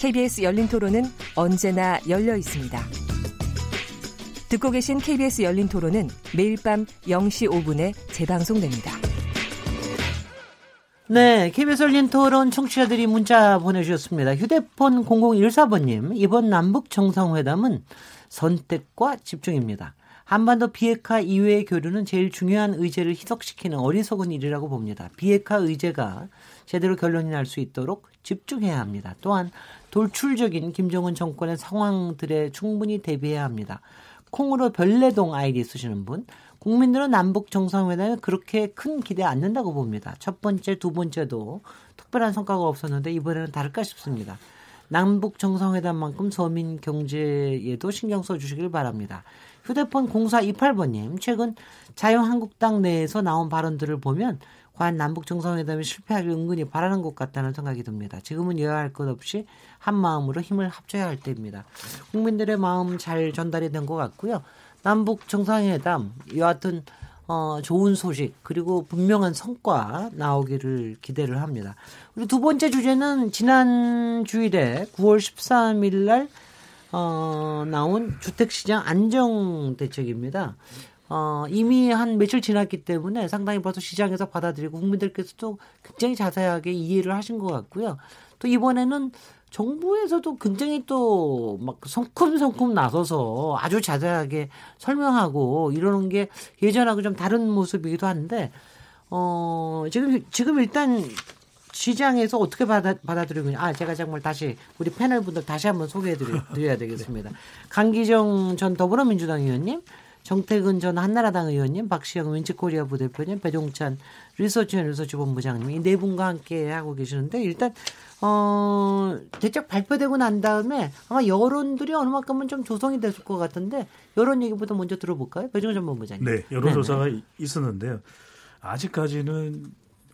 KBS 열린 토론은 언제나 열려 있습니다. 듣고 계신 KBS 열린 토론은 매일 밤 0시 5분에 재방송됩니다. 네, KBS 열린 토론 청취자들이 문자 보내주셨습니다. 휴대폰 0014번님, 이번 남북 정상회담은 선택과 집중입니다. 한반도 비핵화 이외의 교류는 제일 중요한 의제를 희석시키는 어리석은 일이라고 봅니다. 비핵화 의제가 제대로 결론이 날 수 있도록 집중해야 합니다. 또한 돌출적인 김정은 정권의 상황들에 충분히 대비해야 합니다. 콩으로 별내동 아이디 쓰시는 분, 국민들은 남북 정상회담에 그렇게 큰 기대 안 는다고 봅니다. 첫 번째, 두 번째도 특별한 성과가 없었는데 이번에는 다를까 싶습니다. 남북 정상회담만큼 서민 경제에도 신경 써 주시길 바랍니다. 휴대폰 0428번님, 최근 자유한국당 내에서 나온 발언들을 보면 과연 남북 정상회담이 실패하길 은근히 바라는 것 같다는 생각이 듭니다. 지금은 여야할 것 없이 한 마음으로 힘을 합쳐야 할 때입니다. 국민들의 마음 잘 전달이 된 것 같고요. 남북 정상회담 여하튼 어, 좋은 소식 그리고 분명한 성과 나오기를 기대를 합니다. 그리고 두 번째 주제는 지난 주일에 9월 13일 날 어, 나온 주택시장 안정 대책입니다. 어, 이미 한 며칠 지났기 때문에 상당히 벌써 시장에서 받아들이고 국민들께서도 굉장히 자세하게 이해를 하신 것 같고요. 또 이번에는 정부에서도 굉장히 또 막 성큼성큼 나서서 아주 자세하게 설명하고 이러는 게 예전하고 좀 다른 모습이기도 한데 어 지금 지금 일단 시장에서 어떻게 받아, 받아들이고 아 제가 정말 다시 우리 패널 분들 다시 한번 소개해 드려야 되겠습니다. 강기정 전 더불어민주당 의원님 정태근 전 한나라당 의원님, 박시영 윈지코리아 부대표님, 배종찬 리서치 앤 리서치 본부장님 이 네 분과 함께 하고 계시는데 일단 어 대책 발표되고 난 다음에 아마 여론들이 어느 만큼은 좀 조성이 됐을 것 같은데 여론 얘기부터 먼저 들어볼까요? 배종찬 본부장님. 네, 여론조사가. 있었는데요. 아직까지는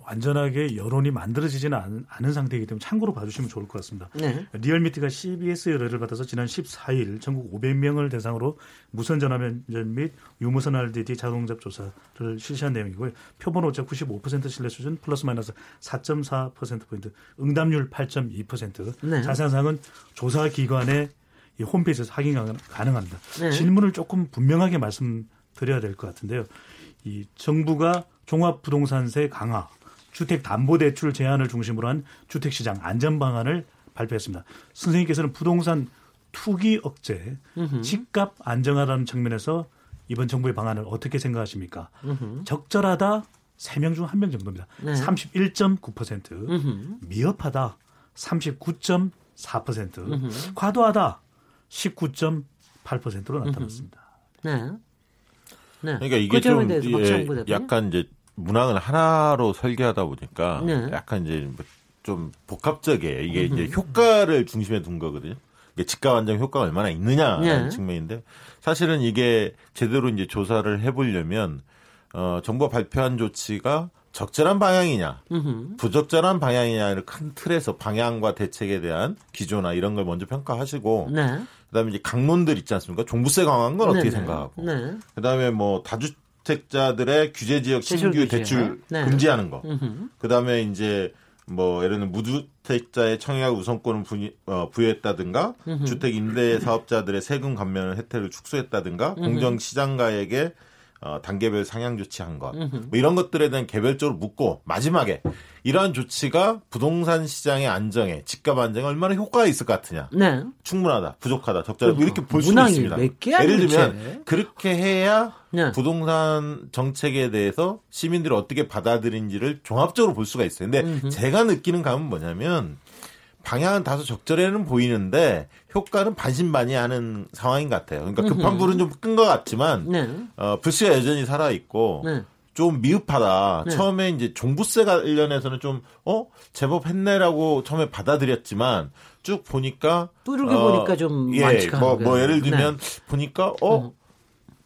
완전하게 여론이 만들어지지는 않은, 않은 상태이기 때문에 참고로 봐주시면 좋을 것 같습니다. 네. 리얼미터가 CBS 의뢰를 받아서 지난 14일 전국 500명을 대상으로 무선 전화면전 및 유무선 RDD 자동잡 조사를 실시한 내용이고요. 표본 오차 95% 신뢰 수준 플러스 마이너스 4.4% 포인트, 응답률 8.2%. 네. 자세한 사항은 조사 기관의 이 홈페이지에서 확인 가능합니다. 네. 질문을 조금 분명하게 말씀드려야 될 것 같은데요. 이 정부가 종합부동산세 강화 주택담보대출 제한을 중심으로 한 주택시장 안전 방안을 발표했습니다. 선생님께서는 부동산 투기 억제, 으흠. 집값 안정화라는 측면에서 이번 정부의 방안을 어떻게 생각하십니까? 으흠. 적절하다 3명 중 1명 정도입니다. 네. 31.9%, 으흠. 미흡하다 39.4%, 과도하다 19.8%로 나타났습니다. 네. 네. 그러니까 이게 좀 예, 약간 이제 문항을 하나로 설계하다 보니까 네. 약간 이제 뭐좀 복합적이에요. 이게 이제 효과를 중심에 둔 거거든요. 이게 집값 안정 효과가 얼마나 있느냐라는 네. 측면인데 사실은 이게 제대로 이제 조사를 해보려면 어, 정부가 발표한 조치가 적절한 방향이냐, 으흠. 부적절한 방향이냐를 큰 틀에서 방향과 대책에 대한 기조나 이런 걸 먼저 평가하시고, 네. 그다음에 이제 강론들 있지 않습니까? 종부세 강화한 건 어떻게 네네. 생각하고, 네. 그다음에 뭐 다주 주택자들의 규제 지역 신규 대출 네. 금지하는 거. 그다음에 이제 뭐 예를 들면 무주택자의 청약 우선권을 부, 어, 부여했다든가 주택 임대 사업자들의 세금 감면 혜택을 축소했다든가 공정 시장가에게 어, 단계별 상향 조치한 것, 뭐 이런 것들에 대한 개별적으로 묻고 마지막에 이러한 조치가 부동산 시장의 안정에 집값 안정에 얼마나 효과가 있을 것 같으냐? 네. 충분하다, 부족하다, 적절하다 이렇게 볼 수 있습니다. 예를 들면 그렇게 해야 네. 부동산 정책에 대해서 시민들이 어떻게 받아들인지를 종합적으로 볼 수가 있어요. 근데 음흠. 제가 느끼는 감은 뭐냐면 방향은 다소 적절해는 보이는데 효과는 반신반의하는 상황인 것 같아요. 그러니까 급한 불은 좀 끈 것 같지만 네. 어, 불씨가 여전히 살아 있고 네. 좀 미흡하다. 네. 처음에 이제 종부세 관련해서는 좀, 어? 제법 했네라고 처음에 받아들였지만 쭉 보니까. 뚜르게 어, 보니까 좀 예, 뭐, 뭐 예를 들면 네. 보니까, 어? 음.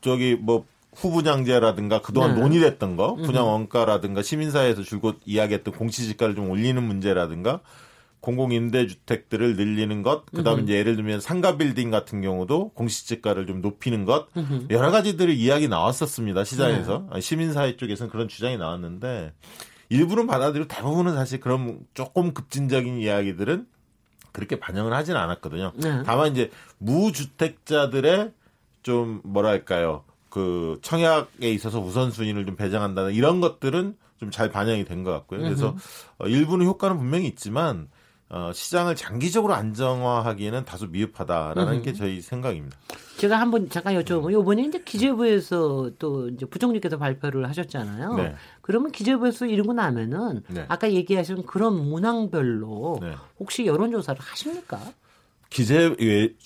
저기 뭐 후분양제라든가 그동안 네. 논의됐던 거, 분양 원가라든가 시민사회에서 줄곧 이야기했던 공시지가를 좀 올리는 문제라든가 공공임대주택들을 늘리는 것, 그 다음에 이제 예를 들면 상가 빌딩 같은 경우도 공시지가를 좀 높이는 것, 음흠. 여러 가지들을 이야기 나왔었습니다. 시장에서. 네. 시민사회 쪽에서는 그런 주장이 나왔는데, 일부는 받아들이고 대부분은 사실 그런 조금 급진적인 이야기들은 그렇게 반영을 하진 않았거든요. 네. 다만 이제 무주택자들의 좀 뭐랄까요. 그 청약에 있어서 우선순위를 좀 배정한다는 이런 것들은 좀 잘 반영이 된 것 같고요. 그래서 어, 일부는 효과는 분명히 있지만 어, 시장을 장기적으로 안정화하기에는 다소 미흡하다라는 음. 게 저희 생각입니다. 제가 한번 잠깐 여쭤보면 요번에 이제 기재부에서 또 이제 부총리께서 발표를 하셨잖아요. 네. 그러면 기재부에서 이러고 나면은 네. 아까 얘기하신 그런 문항별로 네. 혹시 여론조사를 하십니까? 기재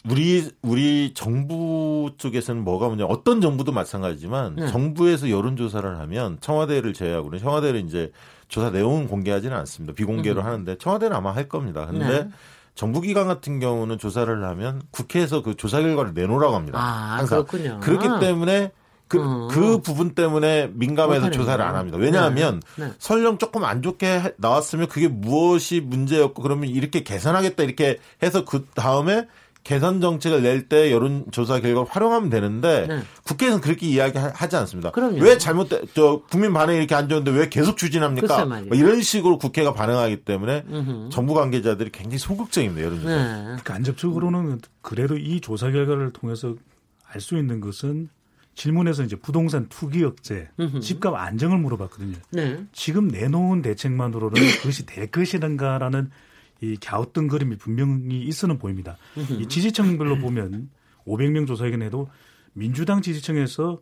우리 우리 정부 쪽에서는 뭐가 문제 어떤 정부도 마찬가지지만 네. 정부에서 여론조사를 하면 청와대를 제외하고는 청와대를 이제 조사 내용은 공개하지는 않습니다. 비공개로 음. 하는데 청와대는 아마 할 겁니다. 근데 네. 정부기관 같은 경우는 조사를 하면 국회에서 그 조사 결과를 내놓으라고 합니다. 아, 항상. 그렇군요. 그렇기 때문에 그, 어. 그 부분 때문에 민감해서 조사를 안 합니다. 왜냐하면 네. 네. 설령 조금 안 좋게 나왔으면 그게 무엇이 문제였고 그러면 이렇게 개선하겠다 이렇게 해서 그 다음에 개선 정책을 낼 때 여론조사 결과를 활용하면 되는데 네. 국회에서는 그렇게 이야기하지 않습니다. 그럼요. 왜 잘못돼 저 국민 반응이 이렇게 안 좋은데 왜 계속 추진합니까? 뭐 이런 식으로 국회가 반응하기 때문에 음흠. 정부 관계자들이 굉장히 소극적입니다. 여론조사. 네. 간접적으로는 그래도 이 조사 결과를 통해서 알 수 있는 것은 질문에서 이제 부동산 투기 억제, 집값 안정을 물어봤거든요. 네. 지금 내놓은 대책만으로는 그것이 될 것이란가라는 이 갸우뚱거림이 분명히 있어는 보입니다. 이 지지층별로 보면 500명 조사에게내도 민주당 지지층에서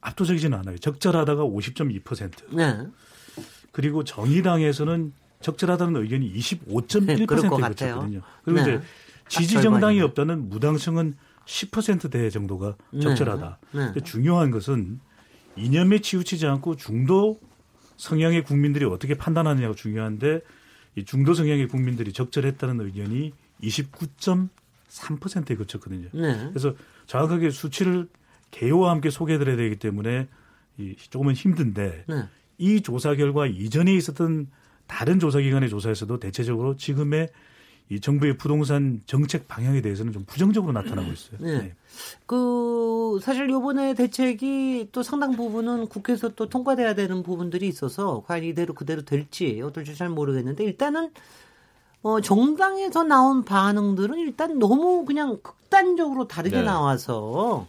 압도적이지는 않아요. 적절하다가 50.2%. 네. 그리고 정의당에서는 적절하다는 의견이 25.1%에 그쳤거든요. 그리고 네. 이제 지지 정당이 없다는 무당층은 10%대 정도가 네. 적절하다. 네. 네. 중요한 것은 이념에 치우치지 않고 중도 성향의 국민들이 어떻게 판단하느냐가 중요한데 이 중도 성향의 국민들이 적절했다는 의견이 29.3%에 그쳤거든요. 네. 그래서 정확하게 수치를 개요와 함께 소개해드려야 되기 때문에 이 조금은 힘든데 네. 이 조사 결과 이전에 있었던 다른 조사기관의 조사에서도 대체적으로 지금의 이 정부의 부동산 정책 방향에 대해서는 좀 부정적으로 나타나고 있어요. 네. 네. 그 사실 요번에 대책이 또 상당 부분은 국회에서 또 통과돼야 되는 부분들이 있어서 과연 이대로 그대로 될지 어떨지 잘 모르겠는데 일단은 어 정당에서 나온 반응들은 일단 너무 그냥 극단적으로 다르게 네. 나와서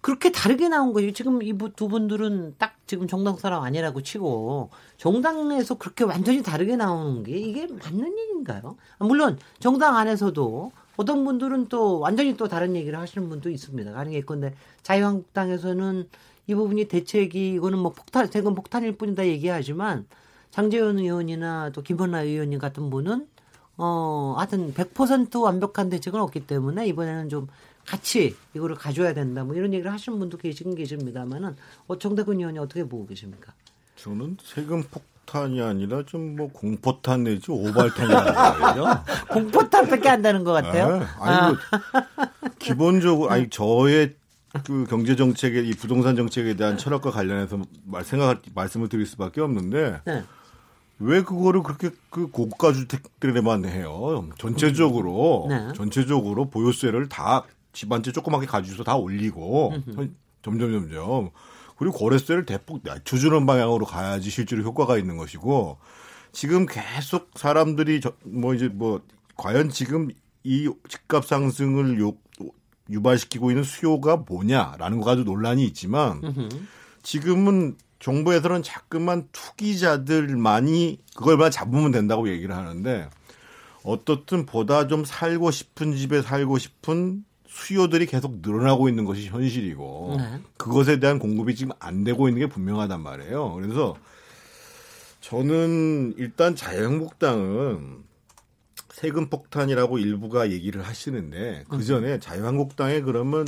그렇게 다르게 나온 거지. 지금 이 두 분들은 딱 지금 정당 사람 아니라고 치고 정당에서 그렇게 완전히 다르게 나오는 게 이게 맞는 일인가요? 물론 정당 안에서도 어떤 분들은 또 완전히 또 다른 얘기를 하시는 분도 있습니다. 가능했건데 자유한국당에서는 이 부분이 대책이 이거는 뭐 폭탄, 대금 폭탄일 뿐이다 얘기하지만 장재현 의원이나 또 김헌나 의원님 같은 분은 어, 하여튼 100% 완벽한 대책은 없기 때문에 이번에는 좀 같이 이거를 가져야 된다. 뭐 이런 얘기를 하시는 분도 계시긴 계십니다만은 어, 정대근 의원이 어떻게 보고 계십니까? 저는 세금 폭탄이 아니라 좀 뭐 공포탄 내지 오발탄이라는 공포탄밖에 한다는 것 같아요. 네. 아니, 뭐 기본적으로 아니 저의 그 경제 정책의 이 부동산 정책에 대한 철학과 관련해서 말 생각 말씀을 드릴 수밖에 없는데 네. 왜 그거를 그렇게 그 고가 주택들에만 해요? 전체적으로 네. 전체적으로 보유세를 다 집한채 조그맣게 가지고서 다 올리고 점점 점점. 그리고 거래세를 대폭 낮춰주는 방향으로 가야지 실제로 효과가 있는 것이고 지금 계속 사람들이 저, 뭐 이제 뭐 과연 지금 이 집값 상승을 요, 유발시키고 있는 수요가 뭐냐라는 거 가지고 논란이 있지만 지금은 정부에서는 자꾸만 투기자들만이 그걸만 잡으면 된다고 얘기를 하는데 어떻든 보다 좀 살고 싶은 집에 살고 싶은 수요들이 계속 늘어나고 있는 것이 현실이고 네. 그것에 대한 공급이 지금 안 되고 있는 게 분명하단 말이에요. 그래서 저는 일단 자유한국당은 세금 폭탄이라고 일부가 얘기를 하시는데 그 전에 자유한국당에 그러면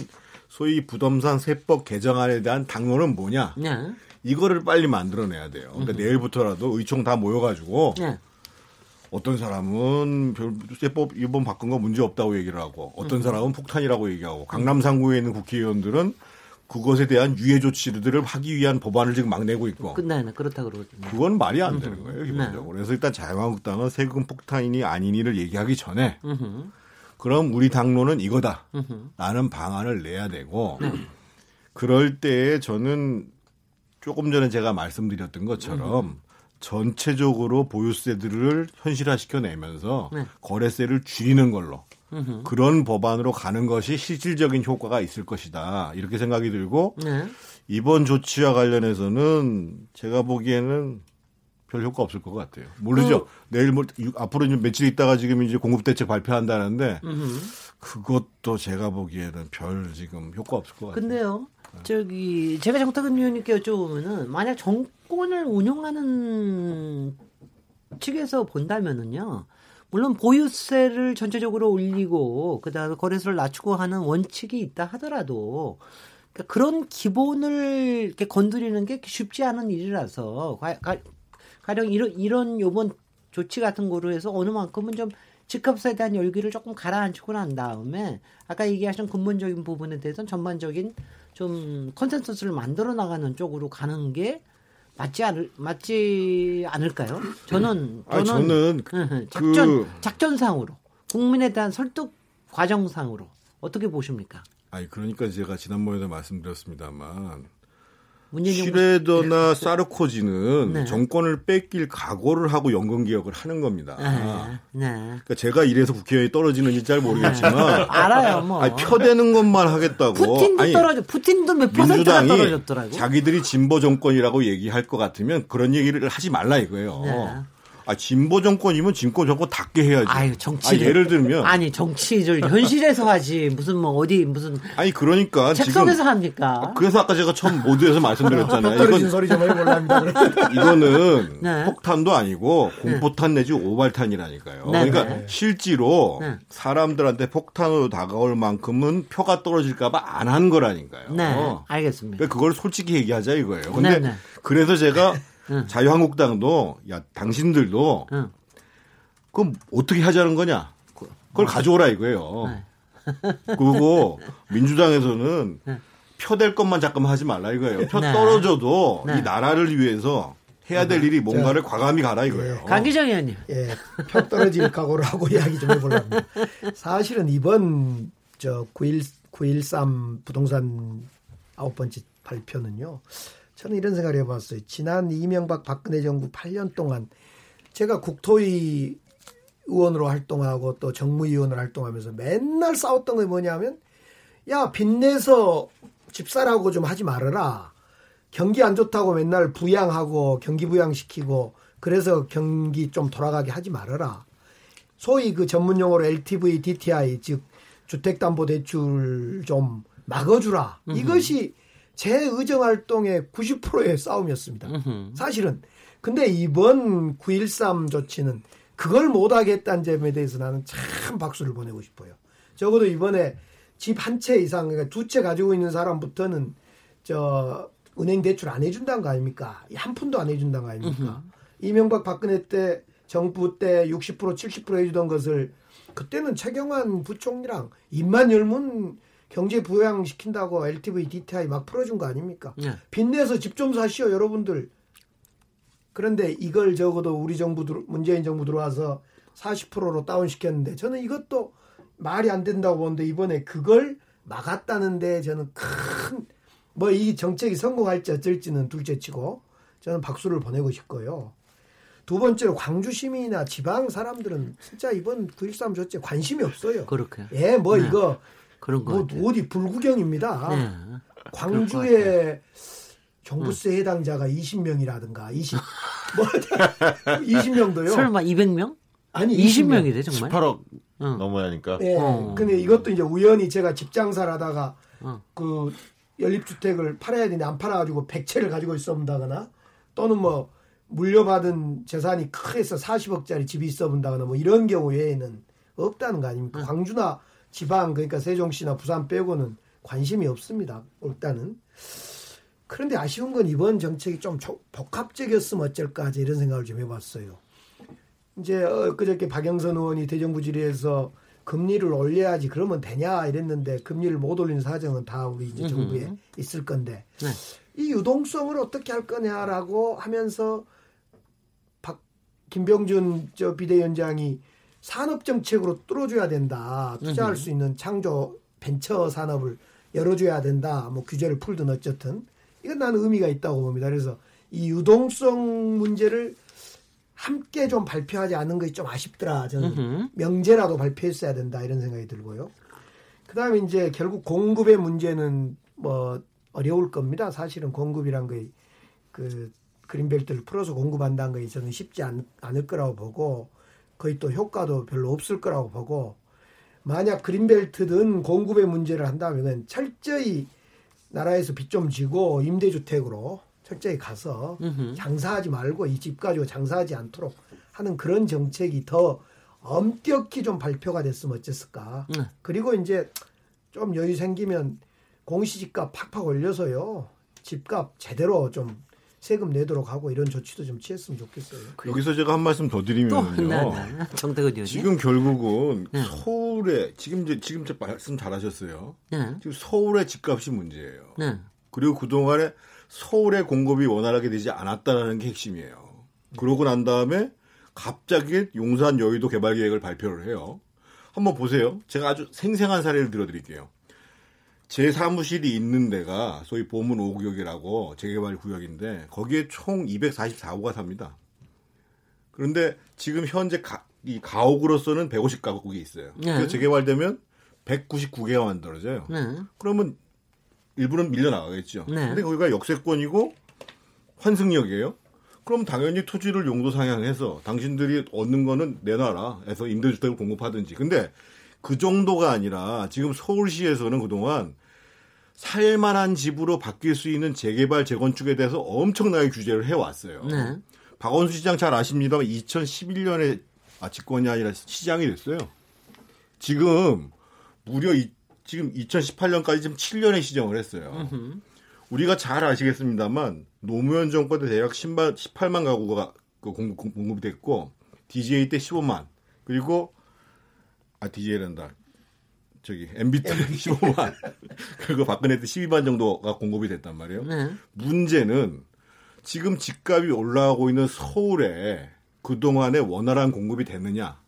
소위 부동산 세법 개정안에 대한 당론은 뭐냐? 네. 이거를 빨리 만들어내야 돼요. 그러니까 내일부터라도 의총 다 모여가지고 네. 어떤 사람은 세법 이번 바꾼 거 문제 없다고 얘기를 하고 어떤 음. 사람은 폭탄이라고 얘기하고 강남 상구에 있는 국회의원들은 그것에 대한 유해 조치들을 하기 위한 법안을 지금 막 내고 있고. 네, 네 그렇다 그러거든요. 그건 말이 안 되는 거예요, 기본적으로. 네. 그래서 일단 자유한국당은 세금 폭탄이니 아니니를 얘기하기 전에 그럼 우리 당론은 이거다. 라는 방안을 내야 되고 네. 그럴 때에 저는 조금 전에 제가 말씀드렸던 것처럼 전체적으로 보유세들을 현실화시켜내면서 네. 거래세를 줄이는 걸로 으흠. 그런 법안으로 가는 것이 실질적인 효과가 있을 것이다 이렇게 생각이 들고 네. 이번 조치와 관련해서는 제가 보기에는 별 효과 없을 것 같아요. 모르죠. 그... 내일 뭐 앞으로 이제 며칠 있다가 지금 이제 공급 대책 발표한다는데 으흠. 그것도 제가 보기에는 별 지금 효과 없을 것 같아요. 근데요. 저기 제가 정탁은 의원님께 여쭤보면은 만약 정권을 운영하는 측에서 본다면은요. 물론 보유세를 전체적으로 올리고 그다음에 거래세를 낮추고 하는 원칙이 있다 하더라도 그러니까 그런 기본을 이렇게 건드리는 게 쉽지 않은 일이라서 가, 가, 가 령 이런 이런 요번 조치 같은 거로 해서 어느 만큼은 좀 집값에 대한 열기를 조금 가라앉히고 난 다음에 아까 얘기하신 근본적인 부분에 대해서는 전반적인 좀 consensus를 만들어 나가는 쪽으로 가는 게 맞지 않을 맞지 않을까요? 저는 저는, 저는 작전 그... 작전상으로 국민에 대한 설득 과정상으로 어떻게 보십니까? 아니 그러니까 제가 지난번에도 말씀드렸습니다만 슈뢰더나 사르코지는 네. 정권을 뺏길 각오를 하고 연금 개혁을 하는 겁니다. 네. 네. 그러니까 제가 이래서 국회에 떨어지는지 잘 모르겠지만 알아요, 뭐. 아니, 표 되는 것만 하겠다고. 푸틴도 아니, 떨어져. 푸틴도 몇 퍼센트가 떨어졌더라고. 자기들이 진보 정권이라고 얘기할 것 같으면 그런 얘기를 하지 말라 이거예요. 네. 아 진보 정권이면 진보 정권 답게 해야지. 아유 정치. 아, 예를 들면 아니 정치를 현실에서 하지 무슨 뭐 어디 무슨. 아니 그러니까 책속에서 합니까? 아, 그래서 아까 제가 처음 모두에서 말씀드렸잖아요. 이건 소리 좀 해볼랍니다. 이거는 네. 폭탄도 아니고 공포탄 내지 오발탄이라니까요. 네. 그러니까 네. 실제로 네. 사람들한테 폭탄으로 다가올 만큼은 표가 떨어질까봐 안 한 거라니까요. 네, 알겠습니다. 그러니까 그걸 솔직히 얘기하자 이거예요. 근데 네, 그래서 제가 응. 자유한국당도 야 당신들도 응. 그럼 어떻게 하자는 거냐? 그걸 가져오라 이거예요. 네. 그리고 민주당에서는 네. 표될 것만 잠깐만 하지 말라 이거예요. 표 네. 떨어져도 네. 이 나라를 위해서 해야 될 일이 뭔가를 과감히 가라 이거예요. 예. 강기정 의원님. 예, 표 떨어질 각오를 하고 이야기 좀 해보려고. 사실은 이번 저 9.1, 9.13 부동산 아홉 번째 발표는요. 저는 이런 생각을 해봤어요. 지난 이명박 박근혜 정부 8년 동안 제가 국토위 의원으로 활동하고 또 정무위원으로 활동하면서 맨날 싸웠던 게 뭐냐면 야 빚내서 집사라고 좀 하지 말아라. 경기 안 좋다고 맨날 부양하고 경기 부양시키고 그래서 경기 좀 돌아가게 하지 말아라. 소위 그 전문 용어로 LTV, DTI 즉 주택담보대출 좀 막아주라. 이것이 제 의정 활동의 90%의 싸움이었습니다. 사실은. 근데 이번 9.13 조치는 그걸 못하겠다는 점에 대해서 나는 참 박수를 보내고 싶어요. 적어도 이번에 집 한 채 이상, 그러니까 두 채 가지고 있는 사람부터는 저 은행 대출 안 해준다는 거 아닙니까? 한 푼도 안 해준다는 거 아닙니까? 이명박 박근혜 때 정부 때 60% 70% 해주던 것을 그때는 최경환 부총리랑 입만 열면 경제 부양시킨다고 LTV, DTI 막 풀어준 거 아닙니까? 네. 빚내서 집 좀 사시오, 여러분들. 그런데 이걸 적어도 우리 정부, 문재인 정부 들어와서 40%로 다운시켰는데 저는 이것도 말이 안 된다고 보는데 이번에 그걸 막았다는데 저는 큰, 뭐 이 정책이 성공할지 어쩔지는 둘째 치고 저는 박수를 보내고 싶고요. 두 번째로 광주 시민이나 지방 사람들은 진짜 이번 9.13 조치 관심이 없어요. 그렇게. 예, 뭐 네. 이거 그런 거. 뭐 어디 불구경입니다. 네. 광주에 종부세 해당자가 20명이라든가 20 뭐 20명도요. 설마 200명? 아니 20명이 돼 정말. 18억 응. 넘어야 하니까. 네. 어. 근데 이것도 이제 우연히 제가 집 장사를 하다가 어. 그 연립주택을 팔아야 되는데 안 팔아가지고 100채를 가지고 있어본다거나 또는 뭐 물려받은 재산이 크게서 40억짜리 집이 있어본다거나 뭐 이런 경우 외에는 없다는 거 아닙니까? 응. 광주나 지방 그러니까 세종시나 부산 빼고는 관심이 없습니다. 일단은 그런데 아쉬운 건 이번 정책이 좀 복합적이었으면 어쩔까 이런 생각을 좀 해봤어요. 이제 엊그저께 박영선 의원이 대정부 질의에서 금리를 올려야지 그러면 되냐 이랬는데 금리를 못 올리는 사정은 다 우리 이제 정부에 있을 건데 네. 이 유동성을 어떻게 할 거냐라고 하면서 박 김병준 저 비대위원장이 산업 정책으로 뚫어줘야 된다 투자할 수 있는 창조 벤처 산업을 열어줘야 된다 뭐 규제를 풀든 어쨌든 이건 나는 의미가 있다고 봅니다. 그래서 이 유동성 문제를 함께 좀 발표하지 않는 것이 좀 아쉽더라. 저는 으흠. 명제라도 발표했어야 된다 이런 생각이 들고요. 그다음에 이제 결국 공급의 문제는 뭐 어려울 겁니다. 사실은 공급이란 거의 그 그린벨트를 풀어서 공급한다는 것이 저는 쉽지 않, 않을 거라고 보고 거의 또 효과도 별로 없을 거라고 보고 만약 그린벨트든 공급의 문제를 한다면 철저히 나라에서 빚 좀 지고 임대주택으로 철저히 가서 으흠. 장사하지 말고 이 집 가지고 장사하지 않도록 하는 그런 정책이 더 엄격히 좀 발표가 됐으면 어땠을까. 네. 그리고 이제 좀 여유 생기면 공시지가 팍팍 올려서요. 집값 제대로 좀 세금 내도록 하고 이런 조치도 좀 취했으면 좋겠어요. 여기서 제가 한 말씀 더 드리면요. 정태근 지금 결국은 네. 서울에 지금 이제 지금 제 말씀 잘하셨어요. 네. 지금 서울의 집값이 문제예요. 네. 그리고 그 동안에 서울의 공급이 원활하게 되지 않았다라는 게 핵심이에요. 그러고 난 다음에 갑자기 용산 여의도 개발 계획을 발표를 해요. 한번 보세요. 제가 아주 생생한 사례를 들어드릴게요. 제 사무실이 있는 데가 소위 보문 5구역이라고 재개발 구역인데 거기에 총 244호가 삽니다. 그런데 지금 현재 가, 이 가옥으로서는 150가구가 있어요. 네. 그래서 재개발되면 199개가 만들어져요. 네. 그러면 일부는 밀려나가겠죠. 네. 근데 거기가 역세권이고 환승역이에요. 그럼 당연히 토지를 용도 상향해서 당신들이 얻는 거는 내놔라 해서 임대주택을 공급하든지. 근데 그 정도가 아니라 지금 서울시에서는 그동안 살만한 집으로 바뀔 수 있는 재개발 재건축에 대해서 엄청나게 규제를 해왔어요. 네. 박원순 시장 잘 아십니다만 2011년에 아 집권이 아니라 시장이 됐어요. 지금 무려 이, 지금 2018년까지 지금 7년의 시정을 했어요. 으흠. 우리가 잘 아시겠습니다만 노무현 정권 때 대략 10만, 18만 가구가 그 공급, 공급이 됐고 DJ 때 15만 그리고 아 DJ란다. 저기 MB 때 15만 그리고 박근혜 때 12만 정도가 공급이 됐단 말이에요. 네. 문제는 지금 집값이 올라가고 있는 서울에 그동안에 원활한 공급이 됐느냐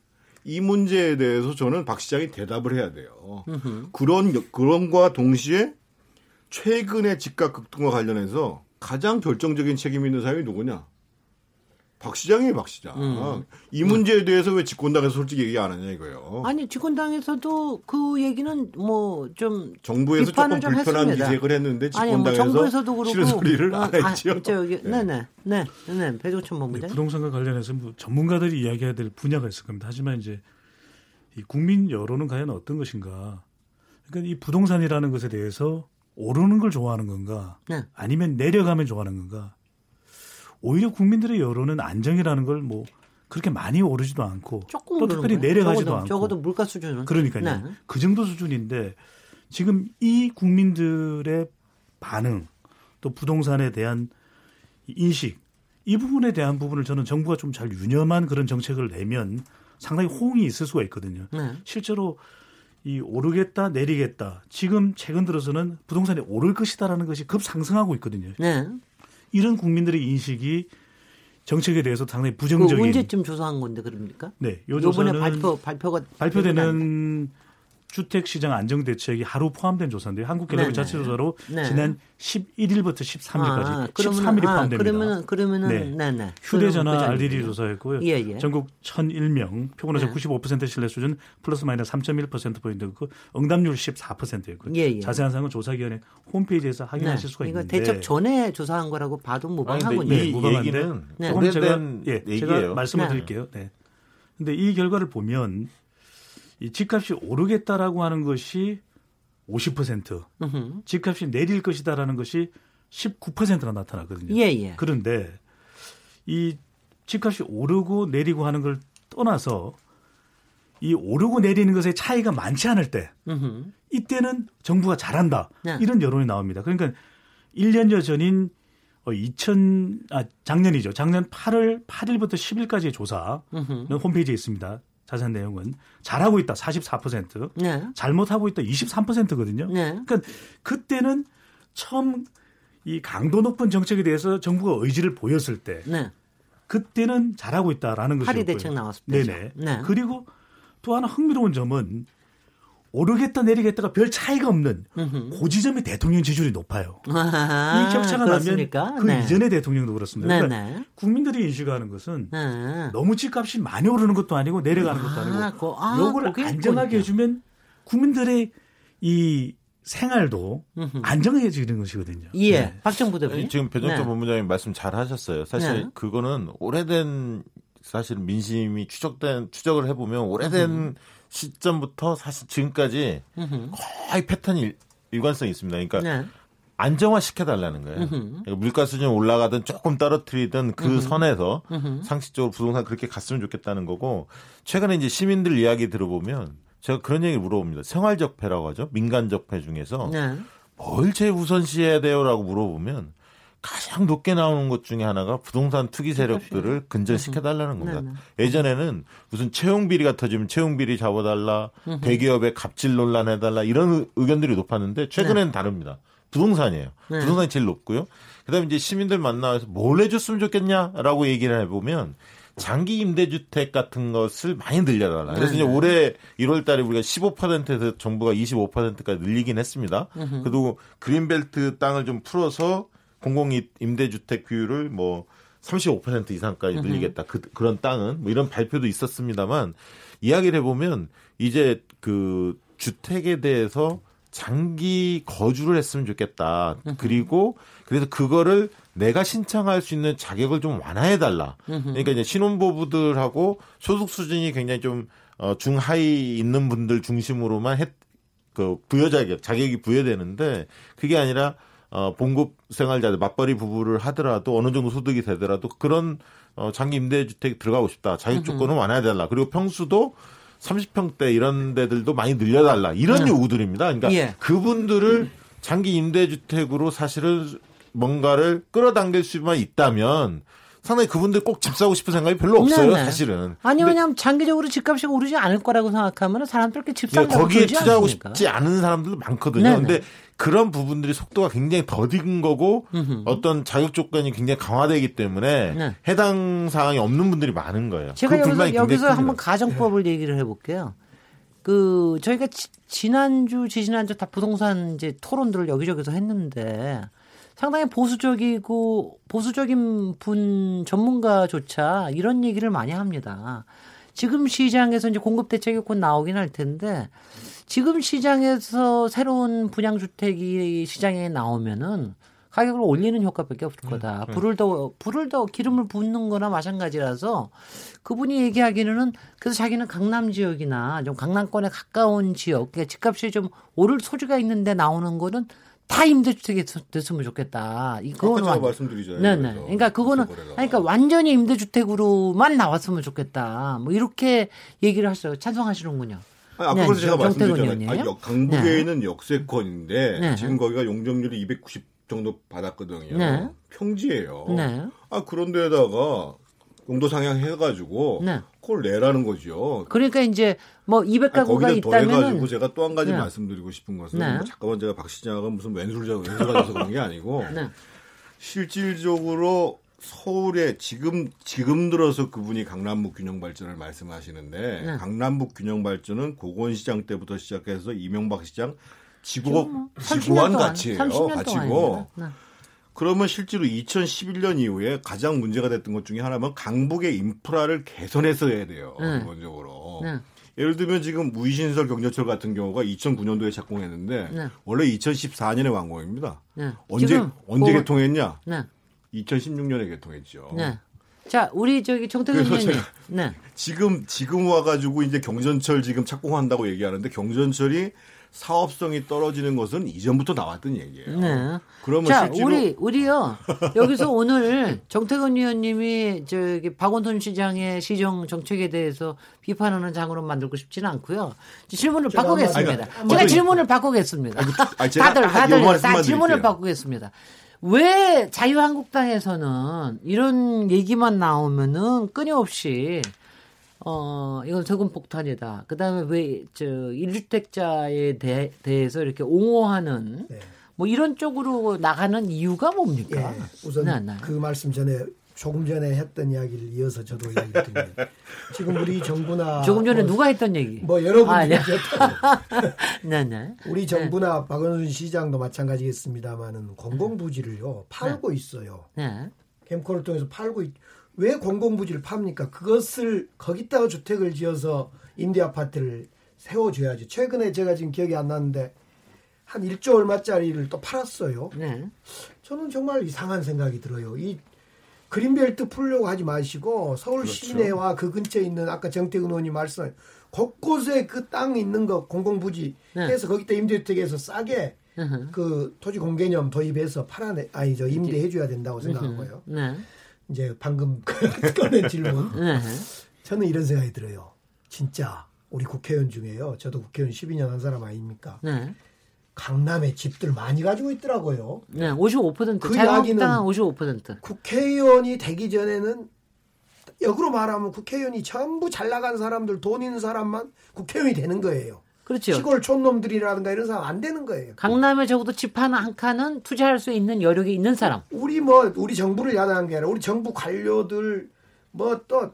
이 문제에 대해서 저는 박 시장이 대답을 해야 돼요. 으흠. 그런 그런과 동시에 최근의 집값 급등과 관련해서 가장 결정적인 책임 있는 사람이 누구냐? 박 시장이에요, 박 시장. 음. 이 문제에 대해서 왜 집권당에서 솔직히 얘기 안 하냐 이거예요. 아니 집권당에서도 그 얘기는 뭐 좀 정부에서 조금 좀 불편한 했습니다. 기색을 했는데 집권당에서 아니, 뭐 정부에서도 그렇고 싫은 소리를 어, 안 했죠. 아, 저기, 네. 네 네 네 네 배종천 본부장. 네, 부동산과 관련해서 뭐 전문가들이 이야기해야 될 분야가 있을 겁니다. 하지만 이제 이 국민 여론은 과연 어떤 것인가? 그러니까 이 부동산이라는 것에 대해서 오르는 걸 좋아하는 건가? 네. 아니면 내려가면 좋아하는 건가? 오히려 국민들의 여론은 안정이라는 걸 뭐 그렇게 많이 오르지도 않고 또 특별히 내려가지도 적어도, 않고 적어도 물가 수준은 그러니까요. 네. 그 정도 수준인데 지금 이 국민들의 반응 또 부동산에 대한 인식 이 부분에 대한 부분을 저는 정부가 좀 잘 유념한 그런 정책을 내면 상당히 호응이 있을 수가 있거든요. 네. 실제로 이 오르겠다 내리겠다 지금 최근 들어서는 부동산이 오를 것이다라는 것이 급 상승하고 있거든요. 네. 이런 국민들의 인식이 정책에 대해서 상당히 부정적인. 그 언제쯤 조사한 건데 그럽니까? 네, 요 조사는 발표 발표가 발표되는 주택 시장 안정 대책이 하루 포함된 조사인데요. 한국갤럽의 자체 조사로 네. 지난 11일부터 13일까지 아, 13일이 아, 포함됩니다. 그러면은 그러면은 네. 네, 네. 휴대전화 그 RDD 조사했고요. 예, 예. 전국 1,001명 표본오차 네. 95% 신뢰 수준 플러스 마이너스 3.1% 포인트고 응답률 14%였고요. 예, 예. 자세한 사항은 조사기관의 홈페이지에서 확인하실 네. 수가 있는데. 이거 대책 전에 조사한 거라고 봐도 무방하군요. 이 얘기는 네. 조금 제가 예, 얘기예요. 제가 말씀을 드릴게요. 네. 근데 이 결과를 보면 이 집값이 오르겠다라고 하는 것이 50%, 으흠. 집값이 내릴 것이다라는 것이 19%가 나타나거든요. 예, 예. 그런데 이 집값이 오르고 내리고 하는 걸 떠나서 이 오르고 내리는 것의 차이가 많지 않을 때 으흠. 이때는 정부가 잘한다 네. 이런 여론이 나옵니다. 그러니까 1년여 전인 어, 2000, 아, 작년이죠. 작년 8월 8일부터 10일까지의 조사는 으흠. 홈페이지에 있습니다. 자세한 내용은 잘하고 있다 44%, 네. 잘못하고 있다 23%거든요. 네. 그러니까 그때는 처음 이 강도 높은 정책에 대해서 정부가 의지를 보였을 때 네. 그때는 잘하고 있다라는 것이었고요. 파리 대책 나왔을 때. 네네. 네. 그리고 또 하나 흥미로운 점은 오르겠다 내리겠다가 별 차이가 없는 그 지점의 대통령 지지율이 높아요. 아, 이 격차가 그렇습니까? 나면 그 네. 이전의 대통령도 그렇습니다. 네, 그러니까 네. 국민들이 인식하는 것은 네. 너무 집값이 많이 오르는 것도 아니고 내려가는 것도 아니고 아, 그, 아, 요걸 안정하게 해주면 국민들의 이 생활도 안정해지는 것이거든요. 예. 네. 박정부 대표 지금 배정철 네. 본부장님 말씀 잘 하셨어요. 사실 네. 그거는 오래된 사실 민심이 추적된 추적을 해보면 오래된 음. 시점부터 사실 지금까지 거의 패턴이 일관성이 있습니다. 그러니까 네. 안정화 시켜달라는 거예요. 그러니까 물가 수준이 올라가든 조금 떨어뜨리든 그 선에서 상식적으로 부동산 그렇게 갔으면 좋겠다는 거고 최근에 이제 시민들 이야기 들어보면 제가 그런 얘기를 물어봅니다. 생활적폐라고 하죠. 민간적폐 중에서 네. 뭘 제우선시해야 돼요라고 물어보면 가장 높게 나오는 것 중에 하나가 부동산 투기 세력들을 근절시켜 달라는 겁니다. 네네. 예전에는 무슨 채용 비리가 터지면 채용 비리 잡아달라, 대기업의 갑질 논란 해달라 이런 의견들이 높았는데 최근에는 네. 다릅니다. 부동산이에요. 네. 부동산이 제일 높고요. 그다음에 이제 시민들 만나서 뭘 해줬으면 좋겠냐라고 얘기를 해보면 장기 임대주택 같은 것을 많이 늘려달라. 그래서 이제 올해 1월 달에 우리가 15%에서 정부가 25%까지 늘리긴 했습니다. 그래도 그린벨트 땅을 좀 풀어서 공공 임대주택 비율을 뭐 35% 이상까지 늘리겠다. 그, 그런 땅은 뭐 이런 발표도 있었습니다만 이야기를 해보면 이제 그 주택에 대해서 장기 거주를 했으면 좋겠다. 그리고 그래서 그거를 내가 신청할 수 있는 자격을 좀 완화해 달라. 그러니까 이제 신혼부부들하고 소득 수준이 굉장히 좀 어, 중하위 있는 분들 중심으로만 했, 그 부여 자격, 자격이 부여되는데 그게 아니라 어, 봉급 생활자들 맞벌이 부부를 하더라도 어느 정도 소득이 되더라도 그런 어, 장기 임대주택 들어가고 싶다. 자격 조건은 완화해 달라. 그리고 평수도 30평대 이런 데들도 많이 늘려달라. 이런 음. 요구들입니다. 그러니까 예. 그분들을 장기 임대주택으로 사실은 뭔가를 끌어당길 수만 있다면 상당히 그분들 꼭 집 사고 싶은 생각이 별로 없어요, 네네. 사실은. 아니 왜냐하면 장기적으로 집값이 오르지 않을 거라고 생각하면 사람들 이렇게 집 사고 거기에 투자하고 않습니까? 싶지 않은 사람들도 많거든요. 네네. 근데 그런 부분들이 속도가 굉장히 더딘 거고 음흠. 어떤 자격 조건이 굉장히 강화되기 때문에 네. 해당 사항이 없는 분들이 많은 거예요. 제가 그 여기서, 여기서 한번 가정법을 얘기를 해볼게요. 그 저희가 지, 난주 지지난주 다 부동산 이제 토론들을 여기저기서 했는데 상당히 보수적이고 보수적인 분 전문가조차 이런 얘기를 많이 합니다. 지금 시장에서 이제 공급 대책이 곧 나오긴 할 텐데 지금 시장에서 새로운 분양 주택이 시장에 나오면은 가격을 올리는 효과밖에 없을 거다. 네, 네. 불을 더 불을 더 기름을 붓는 거나 마찬가지라서 그분이 얘기하기는 그래서 자기는 강남 지역이나 좀 강남권에 가까운 지역, 그러니까 집값이 좀 오를 소지가 있는데 나오는 거는 다 임대주택이 됐으면 좋겠다. 이거는 제가 말씀드리잖아요. 네네. 그러니까 그거는 그러니까 완전히 임대주택으로만 나왔으면 좋겠다. 뭐 이렇게 얘기를 하셔요. 찬성하시는군요. 아니, 아까 네, 제가 말씀드렸잖아요. 아니, 강북에는 네. 역세권인데 네. 지금 거기가 용적률이 290 정도 받았거든요. 네. 평지예요. 네. 아 그런데다가 용도 상향 해가지고 네. 그걸 내라는 거죠. 그러니까 이제 뭐 200가구가 아, 있다면 더해가지고 제가 또 한 가지 네. 말씀드리고 싶은 것은 네. 뭐 잠깐만 제가 박 시장은 무슨 왼술자 왼술가 돼서 그런 게 아니고 네. 실질적으로 서울에 지금 지금 들어서 그분이 강남북 균형 발전을 말씀하시는데 네. 강남북 균형 발전은 고건시장 때부터 시작해서 이명박 시장 지구 뭐 지구한 가치예요. 가치고. 네. 그러면 실제로 2011년 이후에 가장 문제가 됐던 것 중에 하나는 강북의 인프라를 개선해서 해야 돼요. 네. 기본적으로. 네. 예를 들면 지금 무이신설 경전철 같은 경우가 2009년도에 착공했는데 네. 원래 2014년에 완공입니다. 네. 언제 언제 그, 개통했냐? 2016년에 개통했죠. 네. 자, 우리 저기 정태근 의원님. 네. 지금 지금 와가지고 이제 경전철 지금 착공한다고 얘기하는데 경전철이 사업성이 떨어지는 것은 이전부터 나왔던 얘기예요. 네. 그러면 자, 실제로 우리 우리요 여기서 오늘 정태근 의원님이 저기 박원순 시장의 시정 정책에 대해서 비판하는 장으로 만들고 싶지는 않고요. 질문을 바꾸겠습니다. 아니, 제가 질문을 바꾸겠습니다. 아니, 다들 다들 다 질문을 바꾸겠습니다. 왜 자유한국당에서는 이런 얘기만 나오면은 끊임없이 어, 이건 세금 폭탄이다. 그 다음에 왜, 저, 1주택자에 대, 대해서 이렇게 옹호하는 네. 뭐 이런 쪽으로 나가는 이유가 뭡니까? 예, 우선 네, 네. 그 말씀 전에 조금 전에 했던 이야기를 이어서 저도 이야기 드리면 지금 우리 정부나 조금 전에 뭐, 누가 했던 얘기? 뭐 여러분이 아, 했던 네. 네, 우리 정부나 네. 박원순 시장도 마찬가지겠습니다만은 공공부지를요 팔고 네. 있어요. 네. 캠코를 통해서 팔고 있, 왜 공공부지를 팝니까? 그것을 거기다가 주택을 지어서 임대 아파트를 세워줘야지. 최근에 제가 지금 기억이 안 나는데 한 1조 얼마짜리를 또 팔았어요. 네. 저는 정말 이상한 생각이 들어요. 이 그린벨트 풀려고 하지 마시고 서울 그렇죠. 시내와 그 근처에 있는 아까 정태근 의원이 말씀한 곳곳에 그 땅 있는 거 공공부지 네. 해서 거기다 임대주택에서 싸게 으흠. 그 토지 공개념 도입해서 팔아내 아니 저 임대해 줘야 된다고 생각하고요. 네. 이제 방금 꺼낸 질문. 네. 저는 이런 생각이 들어요. 진짜 우리 국회의원 중에요. 저도 국회의원 12년 한 사람 아닙니까? 네. 강남에 집들 많이 가지고 있더라고요. 네, 55%. 그 이야기는 55%. 국회의원이 되기 전에는 역으로 말하면 국회의원이 전부 잘 나간 사람들, 돈 있는 사람만 국회의원이 되는 거예요. 그렇죠. 시골 촌놈들이라든가 이런 사람 안 되는 거예요. 강남에 적어도 집 하나 한 칸은 투자할 수 있는 여력이 있는 사람. 우리 뭐 우리 정부를 야단한 게 아니라 우리 정부 관료들 뭐 또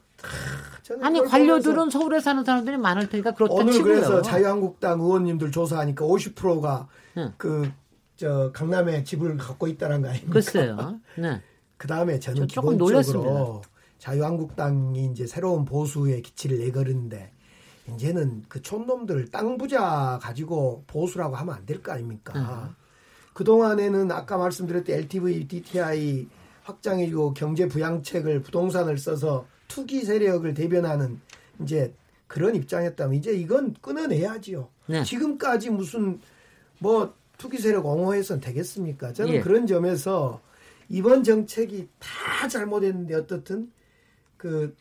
아니 관료들은 서울에 사는 사람들이 많을 테니까 그렇다 오늘 치고요. 그래서 자유한국당 의원님들 조사하니까 50%가 응. 그저 강남에 집을 갖고 있다는 거 아닙니까? 글쎄요. 네. 그 다음에 저는 저 기본적으로 놀랐습니다. 자유한국당이 이제 새로운 보수의 기치를 내걸는데 이제는 그 촌놈들 땅 부자 가지고 보수라고 하면 안 될 거 아닙니까? 음. 그동안에는 아까 말씀드렸던 LTV, DTI 확장해주고 경제 부양책을 부동산을 써서 투기 세력을 대변하는 이제 그런 입장이었다면 이제 이건 끊어내야지요. 네. 지금까지 무슨 뭐 투기 세력 옹호해서는 되겠습니까? 저는 예. 그런 점에서 이번 정책이 다 잘못했는데 어떻든 그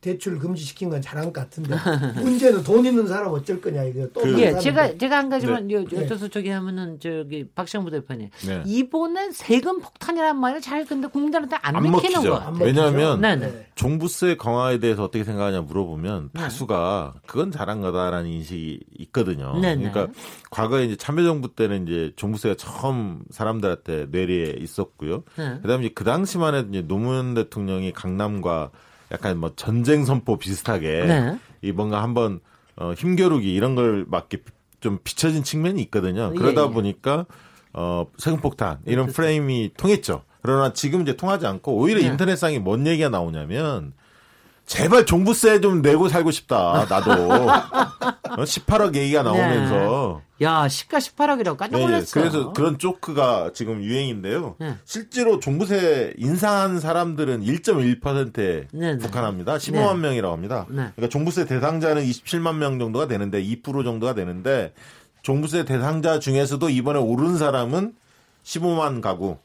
대출 금지시킨 건 잘한 것 같은데 문제는 돈 있는 사람 어쩔 거냐 이거 또 그, 예, 제가 제가 한 가지만 네. 여쭤서 네. 저기 하면은 저기 박상부 대표님 네. 이번엔 세금 폭탄이란 말을 잘 근데 국민들한테 안, 안 먹히는 거 왜냐하면 네, 네. 종부세 강화에 대해서 어떻게 생각하냐 물어보면 네. 다수가 그건 잘한 거다라는 인식이 있거든요. 네, 그러니까 과거에 이제 참여정부 때는 이제 종부세가 처음 사람들한테 뇌리에 있었고요. 그다음에 이제 그 당시만 해도 이제 노무현 대통령이 강남과 약간 뭐 전쟁 선포 비슷하게 네. 이 뭔가 한번 어, 힘겨루기 이런 걸 막게 좀 비춰진 측면이 있거든요. 예, 그러다 예, 예. 보니까 어, 세금폭탄 이런 그렇죠. 프레임이 통했죠. 그러나 지금 이제 통하지 않고 오히려 네. 인터넷상에 뭔 얘기가 나오냐면 제발 종부세 좀 내고 살고 싶다. 나도. 18억 어, 얘기가 나오면서. 네. 야, 시가 18억이라고 깜짝 놀랐어요. 네, 그래서 그런 쪼크가 지금 유행인데요. 네. 실제로 종부세 인상한 사람들은 1.1%에 네, 북한합니다. 15만 명이라고 합니다. 그러니까 종부세 대상자는 27만 명 정도가 되는데 2% 정도가 되는데 종부세 대상자 중에서도 이번에 오른 사람은 15만 가구.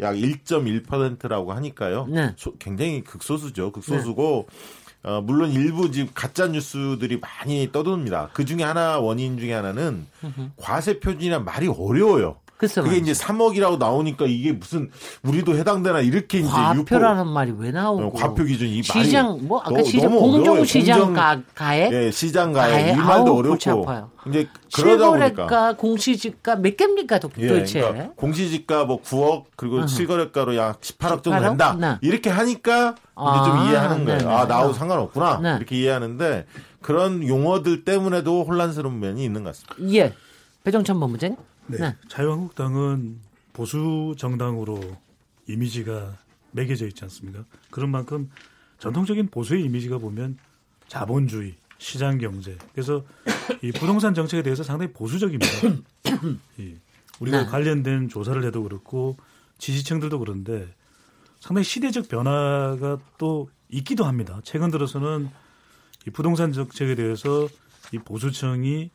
약 1.1%라고 하니까요. 네. 소, 굉장히 극소수죠. 극소수고 네. 어, 물론 일부 지금 가짜 뉴스들이 많이 떠도니다. 그 중에 하나 원인 중에 하나는 과세 표준이란 말이 어려워요. 그게 말이죠. 이제 3억이라고 나오니까 이게 무슨 우리도 해당되나 이렇게 이제 과표라는 유포, 말이 왜 나오고 어, 과표 기준 이 시장 뭐 아까 시장 공정 시장 가, 가액 예, 시장 가액 이 말도 아우, 어렵고 이제 그러다 보니까 공시지가 몇 개입니까 예, 도대체? 예, 그러니까 공시지가 뭐 9억 그리고 uh-huh. 실거래가로 약 18억 정도 된다. 네. 이렇게 하니까 아, 이제 좀 아, 이해하는 거예요. 네네. 아 나하고 상관없구나 네. 이렇게 이해하는데 그런 용어들 때문에도 혼란스러운 면이 있는 것 같습니다. 예, 배정찬 본부장님. 네. 네. 자유한국당은 보수 정당으로 이미지가 매겨져 있지 않습니까? 그런 만큼 전통적인 보수의 이미지가 보면 자본주의, 시장 경제. 그래서 이 부동산 정책에 대해서 상당히 보수적입니다. 이 우리가 네. 관련된 조사를 해도 그렇고 지지층들도 그런데 상당히 시대적 변화가 또 있기도 합니다. 최근 들어서는 이 부동산 정책에 대해서 이 보수청이